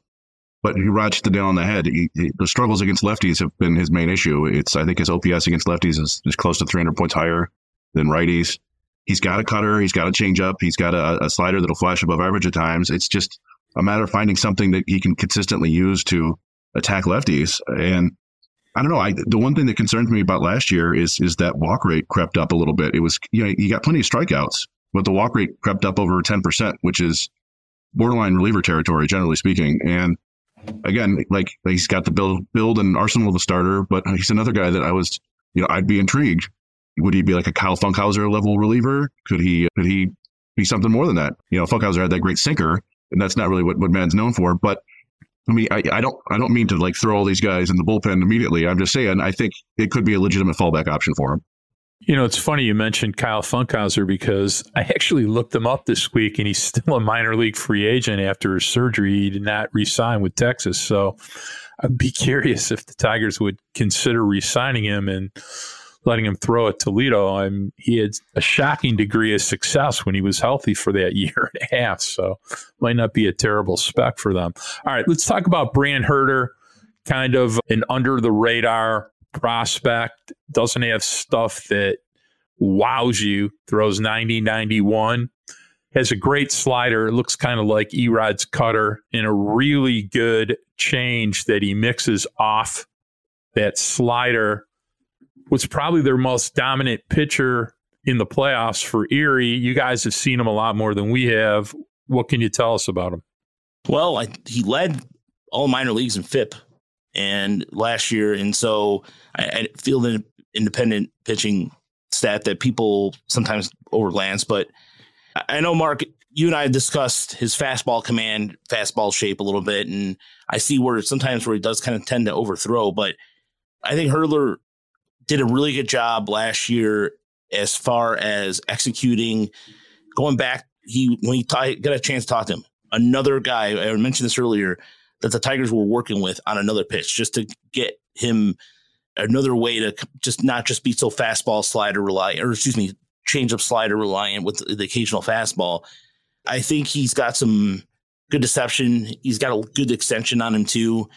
but he rides the nail on the head. He, he, the struggles against lefties have been his main issue. It's I think his OPS against lefties is, is close to 300 points higher than righties. He's got a cutter. He's got a changeup. He's got a, a slider that'll flash above average at times. It's just a matter of finding something that he can consistently use to attack lefties. And I don't know. I the one thing that concerns me about last year is is that walk rate crept up a little bit. It was you know he got plenty of strikeouts, but the walk rate crept up over ten percent, which is borderline reliever territory, generally speaking. And again, like he's got the build build and arsenal of the starter, but he's another guy that I was you know I'd be intrigued. Would he be like a Kyle Funkhouser level reliever? Could he could he be something more than that? You know, Funkhouser had that great sinker, and that's not really what, what Man's known for. But I mean, I, I don't I don't mean to like throw all these guys in the bullpen immediately. I'm just saying I think it could be a legitimate fallback option for him. You know, it's funny you mentioned Kyle Funkhouser because I actually looked him up this week and he's still a minor league free agent after his surgery. He did not re-sign with Texas. So I'd be curious if the Tigers would consider re-signing him and letting him throw at Toledo. I'm, he had a shocking degree of success when he was healthy for that year and a half. So might not be a terrible spec for them. All right, let's talk about Brant Hurter, kind of an under the radar prospect. Doesn't have stuff that wows you, throws 90, 91. Has a great slider, looks kind of like Erod's cutter, and a really good change that he mixes off that slider was probably their most dominant pitcher in the playoffs for Erie. You guys have seen him a lot more than we have. What can you tell us about him? Well, I, he led all minor leagues in FIP and last year, and so I, I feel the independent pitching stat that people sometimes overglance. But I know Mark, you and I have discussed his fastball command, fastball shape a little bit, and I see where sometimes where he does kind of tend to overthrow. But I think Hurter did a really good job last year as far as executing, going back. He when he t- got a chance to talk to him, another guy I mentioned this earlier that the Tigers were working with on another pitch just to get him another way to just not just be so fastball slider reliant, or excuse me, change up slider reliant with the occasional fastball. I think he's got some good deception. He's got a good extension on him too.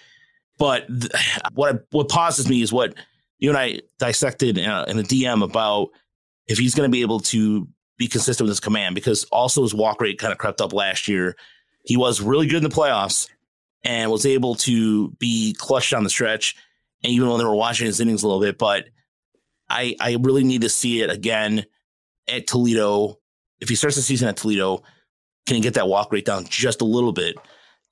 But th- what what pauses me is what you and I dissected uh, in a, in a DM about if he's going to be able to be consistent with his command because also his walk rate kind of crept up last year. He was really good in the playoffs and was able to be clutched on the stretch. And even when they were watching his innings a little bit, but I I really need to see it again at Toledo. If he starts the season at Toledo, can he get that walk rate down just a little bit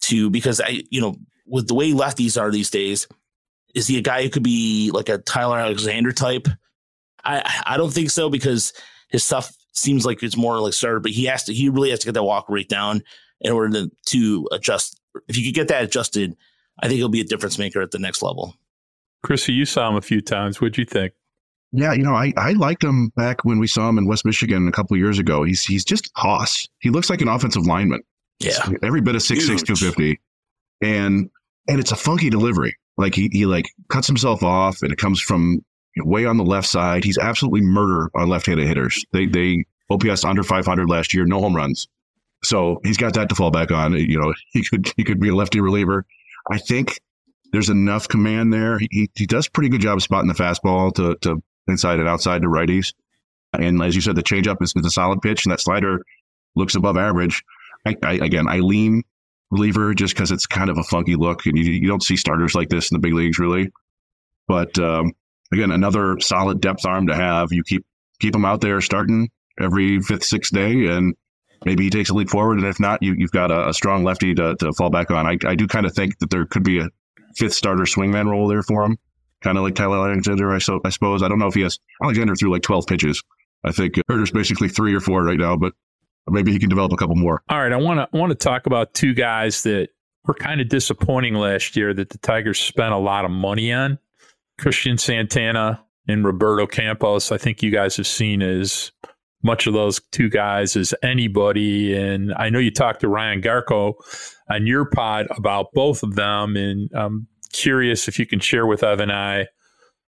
to because I you know with the way lefties are these days, is he a guy who could be like a Tyler Alexander type? I I don't think so because his stuff seems like it's more like starter, but he has to he really has to get that walk rate down in order to, to adjust. If you could get that adjusted, I think he'll be a difference maker at the next level. Chrissy, you saw him a few times. What'd you think? Yeah, you know, I, I liked him back when we saw him in West Michigan a couple years ago. He's he's just hoss. He looks like an offensive lineman. Yeah. Every bit of six six two fifty. And and it's a funky delivery. Like he he like cuts himself off and it comes from way on the left side. He's absolutely murder on left handed hitters. They they OPS under five hundred last year, no home runs. So he's got that to fall back on. You know, he could he could be a lefty reliever. I think there's enough command there. He he does pretty good job of spotting the fastball to to inside and outside to righties. And as you said, the changeup is, is a solid pitch, and that slider looks above average. I, I, again, I lean reliever just because it's kind of a funky look, and you, you don't see starters like this in the big leagues really. But um, again, another solid depth arm to have. You keep keep him out there starting every fifth, sixth day, and maybe he takes a leap forward. And if not, you, you've got a, a strong lefty to, to fall back on. I, I do kind of think that there could be a fifth starter swingman role there for him, kind of like Tyler Alexander, I, so, I suppose. I don't know if he has Alexander threw like 12 pitches. I think Hurter's basically three or four right now, but maybe he can develop a couple more. All right, I want to want to talk about two guys that were kind of disappointing last year that the Tigers spent a lot of money on. Cristian Santana and Roberto Campos. I think you guys have seen as much of those two guys as anybody. And I know you talked to Ryan Garko on your pod about both of them. And I'm curious if you can share with Evan and I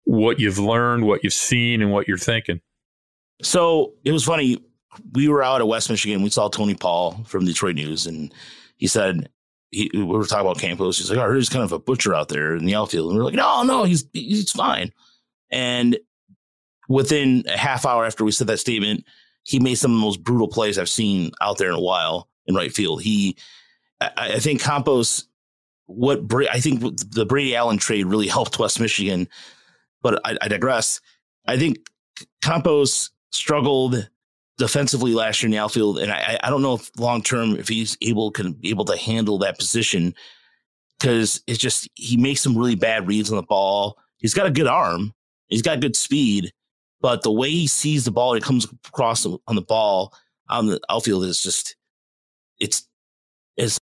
what you've learned, what you've seen, and what you're thinking. So it was funny. We were out at West Michigan. We saw Tony Paul from Detroit News, and he said, he, we were talking about Campos. He's like, oh, he's kind of a butcher out there in the outfield. And we are like, no, no, he's he's fine. And within a half hour after we said that statement, he made some of the most brutal plays I've seen out there in a while in right field. He, I, I think Campos, what I think the Brady Allen trade really helped West Michigan, but I, I digress. I think Campos struggled defensively last year in the outfield, and I, I don't know if long term if he's able can able to handle that position because it's just he makes some really bad reads on the ball. He's got a good arm, he's got good speed, but the way he sees the ball, it comes across on the ball on the outfield is just it's it's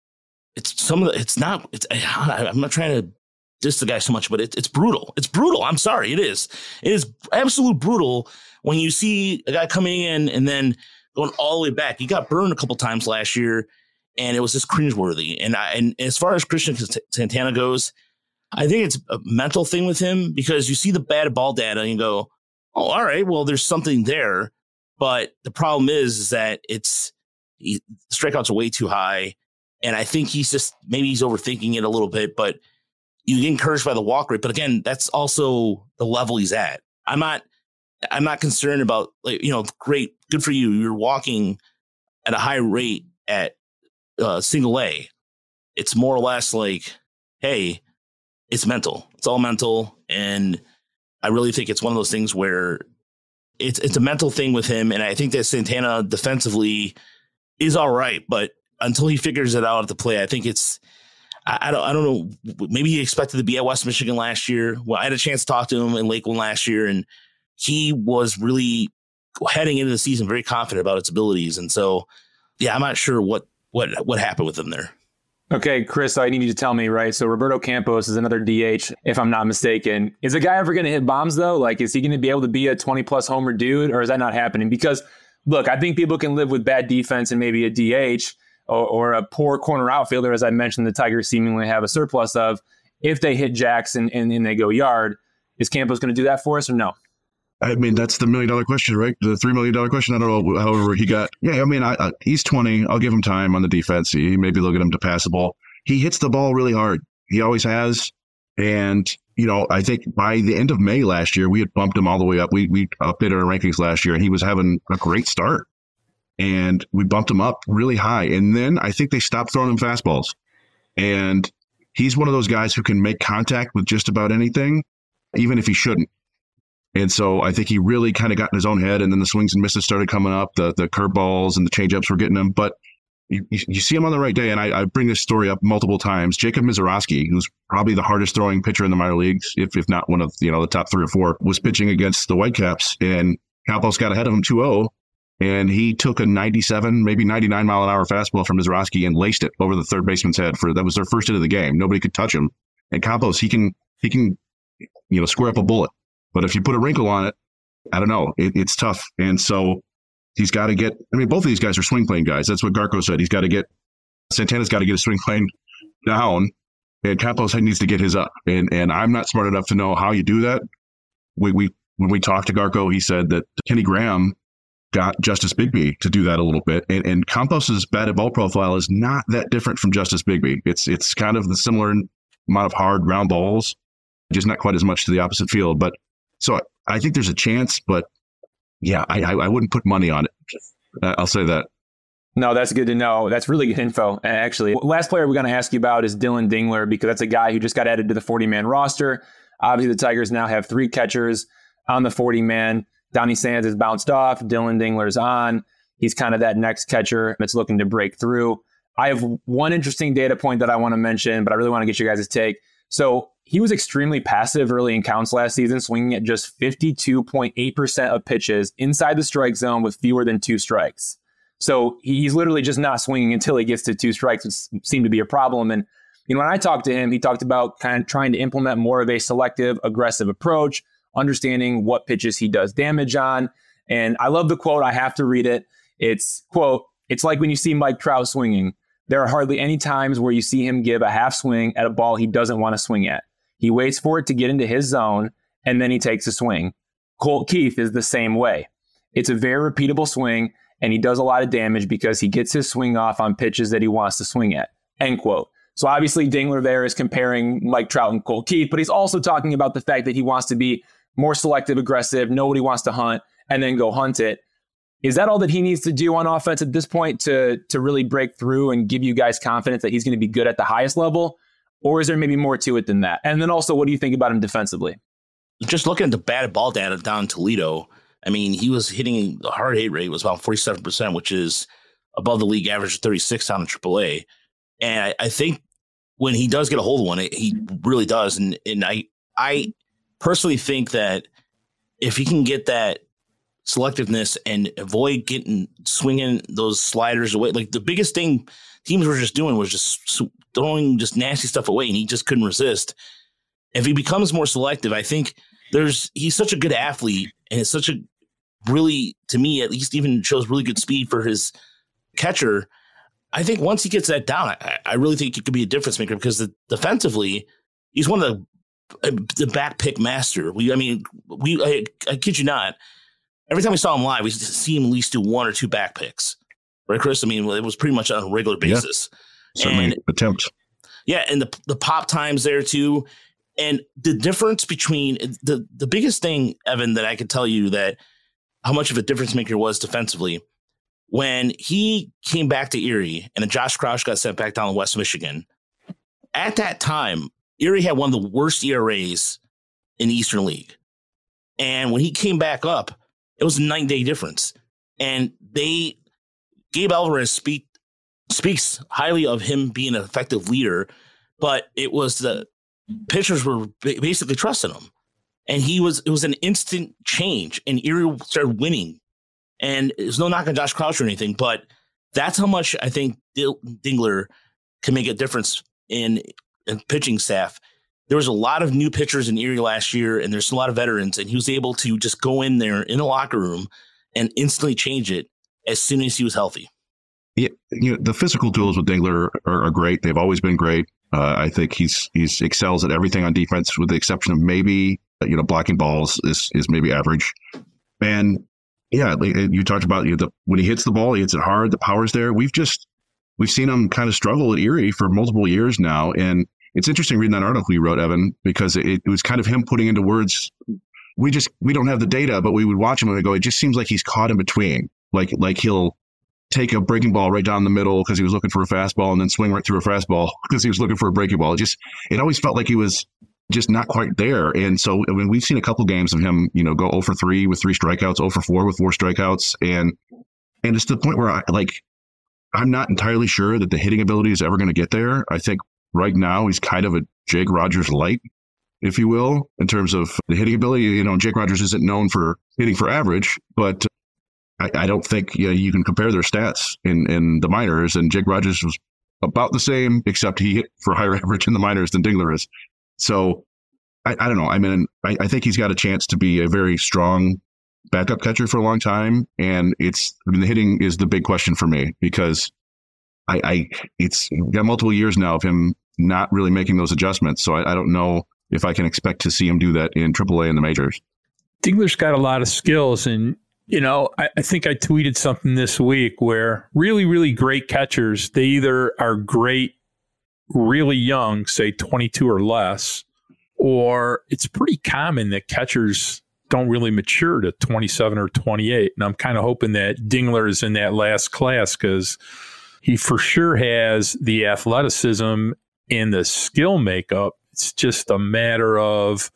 it's some of the it's not it's I'm not trying to diss the guy so much, but it, it's brutal. It's brutal. I'm sorry, it is. It is absolute brutal when you see a guy coming in and then going all the way back. He got burned a couple times last year, and it was just cringeworthy. And I, and as far as Cristian Santana goes, I think it's a mental thing with him because you see the bad ball data and you go, oh, all right, well, there's something there. But the problem is, is that it's he, strikeouts are way too high. And I think he's just maybe he's overthinking it a little bit, but you get encouraged by the walk rate. But again, that's also the level he's at. I'm not I'm not concerned about like, you know, great, good for you. You're walking at a high rate at uh, single A. It's more or less like, hey, it's mental. It's all mental. And I really think it's one of those things where it's it's a mental thing with him, and I think that Santana defensively is all right, but until he figures it out at the play, I think it's I, I don't I don't know. Maybe he expected to be at West Michigan last year. Well, I had a chance to talk to him in Lakeland last year, and he was really heading into the season very confident about its abilities. And so, yeah, I'm not sure what what what happened with him there. Okay, Chris, I need you to tell me, right? So Roberto Campos is another DH, if I'm not mistaken. Is a guy ever going to hit bombs though? Like, is he going to be able to be a 20 plus homer dude, or is that not happening? Because look, I think people can live with bad defense and maybe a DH or, or a poor corner outfielder, as I mentioned, the Tigers seemingly have a surplus of. If they hit Jackson and, and they go yard, is Campos going to do that for us or no? I mean, that's the million dollar question, right? The three million dollar question. I don't know. However, he got. Yeah, I mean, I, uh, he's twenty. I'll give him time on the defense. He maybe look at him to pass the ball. He hits the ball really hard. He always has. And you know, I think by the end of May last year, we had bumped him all the way up. We we updated our rankings last year, and he was having a great start. And we bumped him up really high. And then I think they stopped throwing him fastballs. And he's one of those guys who can make contact with just about anything, even if he shouldn't. And so I think he really kind of got in his own head, and then the swings and misses started coming up. The the curveballs and the changeups were getting him, but you, you, see him on the right day. And I, I, bring this story up multiple times. Jacob Misiorowski, who's probably the hardest throwing pitcher in the minor leagues, if if not one of you know the top three or four, was pitching against the Whitecaps, and Campos got ahead of him 2-0, and he took a 97, maybe 99 mile an hour fastball from Misiorowski and laced it over the third baseman's head. For that was their first hit of the game. Nobody could touch him. And Campos, he can he can you know square up a bullet. But if you put a wrinkle on it, I don't know. It, it's tough. And so he's got to get, I mean, both of these guys are swing plane guys. That's what Garko said. He's got to get, Santana's got to get a swing plane down, and Campos needs to get his up. And and I'm not smart enough to know how you do that. We, we When we talked to Garko, he said that Kenny Graham got Justice Bigbie to do that a little bit. And, and Campos's batted ball profile is not that different from Justice Bigbie. It's, it's kind of the similar amount of hard round balls, just not quite as much to the opposite field. But so I think there's a chance, but yeah, I, I wouldn't put money on it. I'll say that. No, that's good to know. That's really good info, actually. Last player we're going to ask you about is Dillon Dingler because that's a guy who just got added to the 40 man roster. Obviously, the Tigers now have three catchers on the 40 man. Donnie Sands has bounced off. Dillon Dingler's on. He's kind of that next catcher that's looking to break through. I have one interesting data point that I want to mention, but I really want to get you guys' take. So he was extremely passive early in counts last season, swinging at just 52.8% of pitches inside the strike zone with fewer than two strikes. So he's literally just not swinging until he gets to two strikes, which seemed to be a problem. And you know, when I talked to him, he talked about kind of trying to implement more of a selective, aggressive approach, understanding what pitches he does damage on. And I love the quote. I have to read it. It's quote, it's like when you see Mike Trout swinging. There are hardly any times where you see him give a half swing at a ball he doesn't want to swing at. He waits for it to get into his zone and then he takes a swing. Colt Keith is the same way. It's a very repeatable swing and he does a lot of damage because he gets his swing off on pitches that he wants to swing at. End quote. So obviously Dingler there is comparing Mike Trout and Colt Keith, but he's also talking about the fact that he wants to be more selective, aggressive. Nobody wants to hunt and then go hunt it. Is that all that he needs to do on offense at this point to to really break through and give you guys confidence that he's going to be good at the highest level? Or is there maybe more to it than that? And then also, what do you think about him defensively? Just looking at the batted ball data down Toledo, I mean, he was hitting the hard hit rate was about 47%, which is above the league average of 36 down in AAA. And I, I think when he does get a hold of one, he really does. And and I I personally think that if he can get that selectiveness and avoid getting swinging those sliders away, like the biggest thing teams were just doing was just throwing just nasty stuff away, and he just couldn't resist. If he becomes more selective, I think there's he's such a good athlete, and it's such a really to me at least even shows really good speed for his catcher. I think once he gets that down, I, I really think he could be a difference maker because the, defensively, he's one of the Uh, the back pick master. We, I mean, we, I, I kid you not. Every time we saw him live, we see him at least do one or two back picks, right, Chris? I mean, it was pretty much on a regular basis. Yeah certainly and, attempt. Yeah, and the the pop times there too. And the difference between the the biggest thing, Evan, that I could tell you that how much of a difference maker was defensively when he came back to Erie and then Josh Crouch got sent back down to West Michigan. At that time, Erie had one of the worst ERAs in the Eastern League. And when he came back up, it was a nine day difference. And they, Gabe Alvarez speak, speaks highly of him being an effective leader, but it was the pitchers were basically trusting him. And he was, it was an instant change, and Erie started winning. And there's no knock on Josh Crouch or anything, but that's how much I think Dingler can make a difference in, in pitching staff. There was a lot of new pitchers in Erie last year, and there's a lot of veterans, and he was able to just go in there in the locker room and instantly change it as soon as he was healthy. Yeah, you know, the physical tools with Dingler are, are great. They've always been great. Uh, I think he's he's excels at everything on defense, with the exception of maybe you know blocking balls is is maybe average. And yeah, you talked about you know, the, when he hits the ball, he hits it hard. The power's there. We've just we've seen him kind of struggle at Erie for multiple years now, and it's interesting reading that article you wrote, Evan, because it, it was kind of him putting into words. We just we don't have the data, but we would watch him and go. It just seems like he's caught in between. Like like he'll take a breaking ball right down the middle because he was looking for a fastball and then swing right through a fastball because he was looking for a breaking ball. It just it always felt like he was just not quite there. And so I mean we've seen a couple games of him, you know, go 0 for 3 with three strikeouts, 0 for 4 with four strikeouts and and it's the point where I like I'm not entirely sure that the hitting ability is ever going to get there. I think right now he's kind of a Jake Rogers light, if you will, in terms of the hitting ability. You know, Jake Rogers isn't known for hitting for average, but uh, I, I don't think you, know, you can compare their stats in, in the minors. And Jake Rogers was about the same, except he hit for higher average in the minors than Dingler is. So I, I don't know. I mean, I, I think he's got a chance to be a very strong backup catcher for a long time. And it's, I mean, the hitting is the big question for me because I, I it's got multiple years now of him not really making those adjustments. So I, I don't know if I can expect to see him do that in AAA in the majors. Dingler's got a lot of skills, and you know, I, I, think I tweeted something this week where really, really great catchers, they either are great really young, say 22 or less, or it's pretty common that catchers don't really mature to 27 or 28. And I'm kind of hoping that Dingler is in that last class because he for sure has the athleticism and the skill makeup. It's just a matter of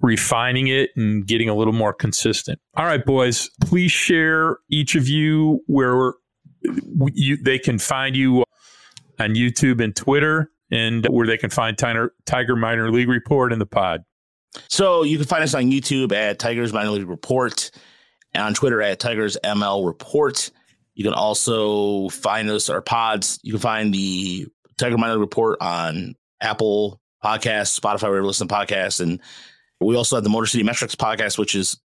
refining it and getting a little more consistent. All right, boys, please share each of you where you, they can find you on YouTube and Twitter and where they can find Tiger, Tiger Minor League Report in the pod. So you can find us on YouTube at Tigers Minor League Report, on Twitter at Tigers ML Report. You can also find us our pods. You can find the Tiger Minor Report on Apple Podcasts, Spotify, wherever you listen to podcasts, and we also have the Motor City Metrics podcast, which is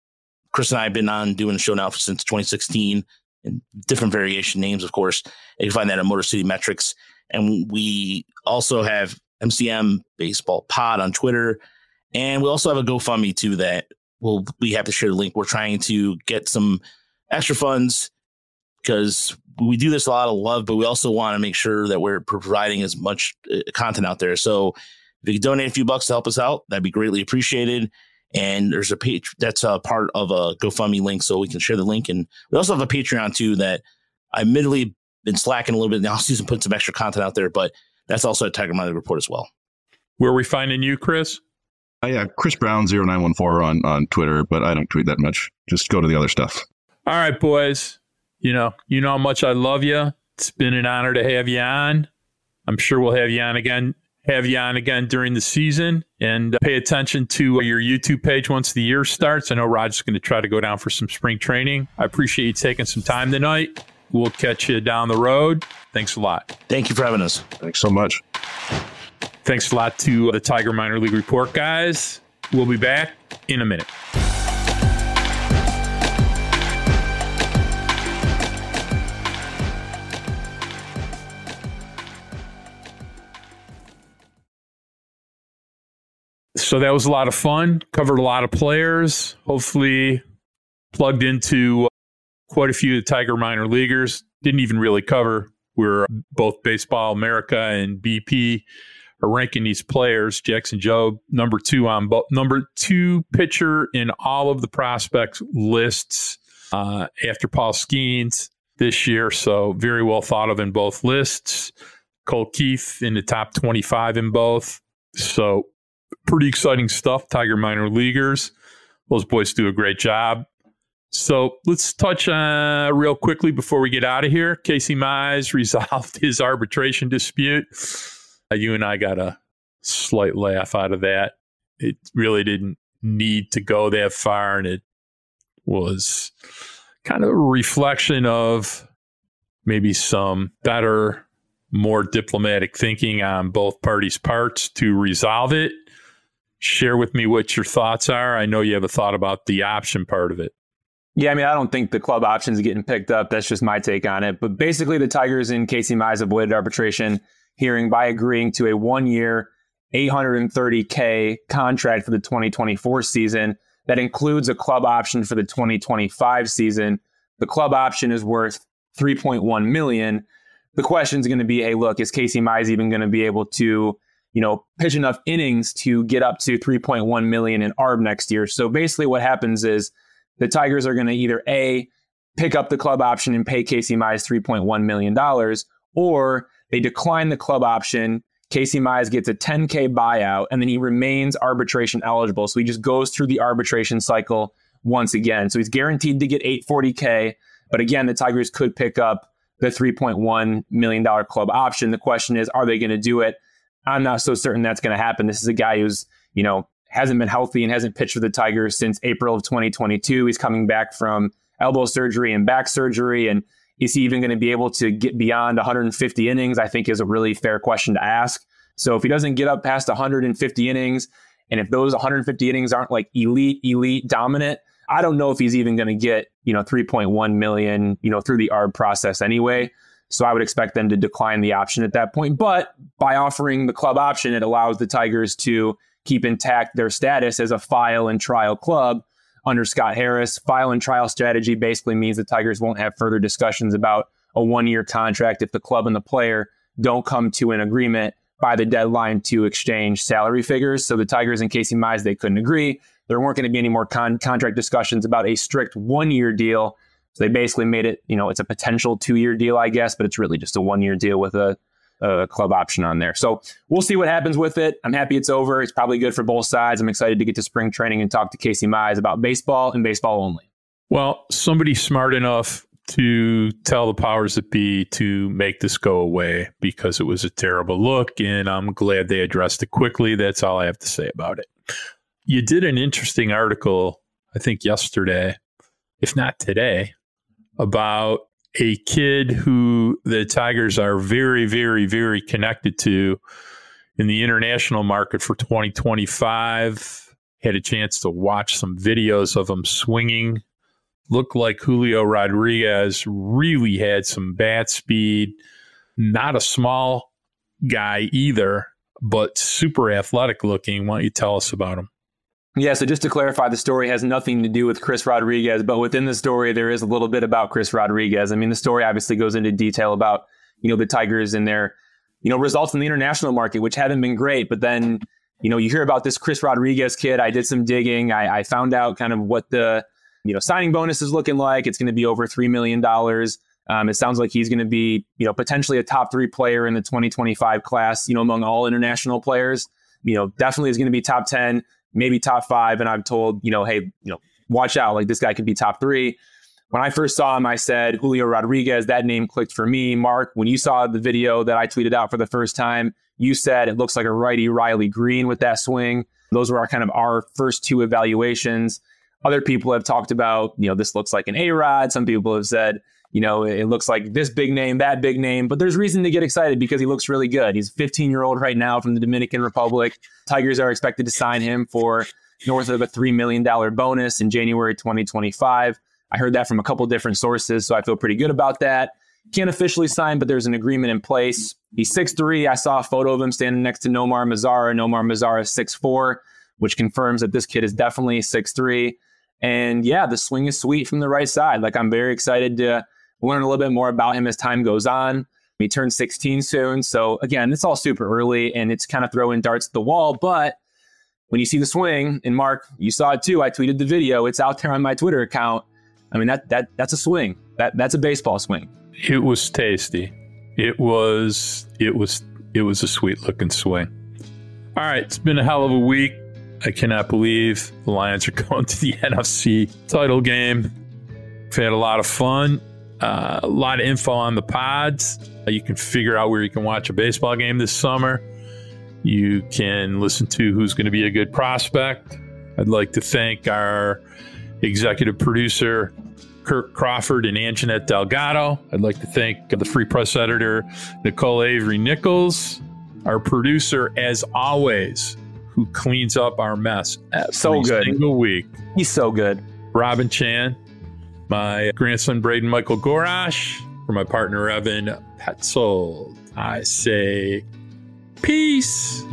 Chris and I have been on doing the show now since 2016 and different variation names, of course. you can find that at Motor City Metrics. And we also have MCM Baseball Pod on Twitter. And we also have a GoFundMe too that we'll be happy to share the link. We're trying to get some extra funds because we do this a lot of love, but we also want to make sure that we're providing as much uh, content out there. So if you could donate a few bucks to help us out, that'd be greatly appreciated. And there's a page that's a part of a GoFundMe link, so we can share the link. And we also have a Patreon too that I admittedly been slacking a little bit now season, putting some extra content out there, but that's also a Tiger Minor report as well. Where are we finding you, Chris? Uh, yeah, Chris Brown 0914 on, on Twitter, but I don't tweet that much. Just go to the other stuff. All right, boys. You know, you know how much I love you. It's been an honor to have you on. I'm sure we'll have you on again have you on again during the season and uh, pay attention to your YouTube page once the year starts. I know Roger's going to try to go down for some spring training. I appreciate you taking some time tonight. We'll catch you down the road. Thanks a lot. Thank you for having us. Thanks so much. Thanks a lot to the Tiger Minor League Report guys. We'll be back in a minute. So that was a lot of fun. Covered a lot of players. Hopefully, plugged into quite a few of the Tiger minor leaguers. Didn't even really cover. We're both Baseball America and BP are ranking these players. Jackson Jobe, number two on bo- number two pitcher in all of the prospects lists uh, after Paul Skenes this year. So very well thought of in both lists. Colt Keith in the top 25 in both. So pretty exciting stuff. Tiger minor leaguers. Those boys do a great job. So let's touch uh, real quickly before we get out of here. Casey Mize resolved his arbitration dispute. Uh, you and I got a slight laugh out of that. It really didn't need to go that far, and it was kind of a reflection of maybe some better more diplomatic thinking on both parties' parts to resolve it. Share with me what your thoughts are. I know you have a thought about the option part of it. Yeah, I mean, I don't think the club options getting picked up. That's just my take on it. But basically, the Tigers and Casey Mize avoided arbitration hearing by agreeing to a one year, 830K contract for the 2024 season that includes a club option for the 2025 season. The club option is worth 3.1 million. The question is going to be, hey, look, is Casey Mize even going to be able to, you know, pitch enough innings to get up to 3.1 million in ARB next year? So basically, what happens is the Tigers are going to either a pick up the club option and pay Casey Mize 3.1 million dollars, or they decline the club option. Casey Mize gets a 10K buyout and then he remains arbitration eligible. So he just goes through the arbitration cycle once again. So he's guaranteed to get 840K. But again, the Tigers could pick up the $3.1 million club option. The question is, are they going to do it? I'm not so certain that's going to happen. This is a guy who's, you know, hasn't been healthy and hasn't pitched for the Tigers since April of 2022. He's coming back from elbow surgery and back surgery. And is he even going to be able to get beyond 150 innings? I think is a really fair question to ask. So if he doesn't get up past 150 innings, and if those 150 innings aren't like elite, elite dominant, I don't know if he's even going to get, you know, 3.1 million, you know, through the ARB process anyway. So I would expect them to decline the option at that point. But by offering the club option, it allows the Tigers to keep intact their status as a file and trial club under Scott Harris. File and trial strategy basically means the Tigers won't have further discussions about a one year contract if the club and the player don't come to an agreement by the deadline to exchange salary figures. So the Tigers and Casey Mize, they couldn't agree. There weren't going to be any more con- contract discussions about a strict one year deal. So they basically made it, you know, it's a potential two year deal, I guess, but it's really just a one year deal with a a club option on there. So we'll see what happens with it. I'm happy it's over. It's probably good for both sides. I'm excited to get to spring training and talk to Casey Mize about baseball and baseball only. Well, somebody smart enough to tell the powers that be to make this go away because it was a terrible look, and I'm glad they addressed it quickly. That's all I have to say about it. You did an interesting article, I think yesterday, if not today, about a kid who the Tigers are very, very, very connected to in the international market for 2025. Had a chance to watch some videos of him swinging. Looked like Julio Rodriguez really had some bat speed. Not a small guy either, but super athletic looking. Why don't you tell us about him? Yeah, so just to clarify, the story has nothing to do with Chris Rodriguez, but within the story, there is a little bit about Chris Rodriguez. I mean, the story obviously goes into detail about, you know, the Tigers and their, you know, results in the international market, which haven't been great. But then, you know, you hear about this Chris Rodriguez kid. I did some digging. I, I found out kind of what the, you know, signing bonus is looking like. It's going to be over $3 million. Um, it sounds like he's going to be, you know, potentially a top three player in the 2025 class, you know, among all international players. You know, definitely is going to be top 10 maybe top five. And I'm told, you know, hey, you know, watch out, like this guy could be top three. When I first saw him, I said Julio Rodriguez. That name clicked for me. Mark, when you saw the video that I tweeted out for the first time, you said it looks like a righty Riley Greene with that swing. Those were our kind of our first two evaluations. Other people have talked about, you know, this looks like an A Rod. Some people have said, you know, it looks like this big name, that big name, but there's reason to get excited because he looks really good. He's 15 year old right now from the Dominican Republic. Tigers are expected to sign him for north of a $3 million bonus in January 2025. I heard that from a couple different sources, so I feel pretty good about that. Can't officially sign, but there's an agreement in place. He's 6'3. I saw a photo of him standing next to Nomar Mazara. Nomar Mazara is 6'4, which confirms that this kid is definitely 6'3. And yeah, the swing is sweet from the right side. Like I'm very excited to learn a little bit more about him as time goes on. He turns 16 soon. So again, it's all super early and it's kind of throwing darts at the wall. But when you see the swing, and Mark, you saw it too. I tweeted the video. It's out there on my Twitter account. I mean, that that that's a swing. That that's a baseball swing. It was tasty. It was it was it was a sweet looking swing. All right, it's been a hell of a week. I cannot believe the Lions are going to the NFC title game. We've had a lot of fun. Uh, a lot of info on the pods. You can figure out where you can watch a baseball game this summer. You can listen to who's going to be a good prospect. I'd like to thank our executive producer, Kirk Crawford and Anjanette Delgado. I'd like to thank the Free Press editor, Nicole Avery Nichols, our producer, as always, who cleans up our mess every So good. single week. He's so good. Robin Chan, my grandson Braden Michael Gorash, for my partner Evan Petzold. I say peace.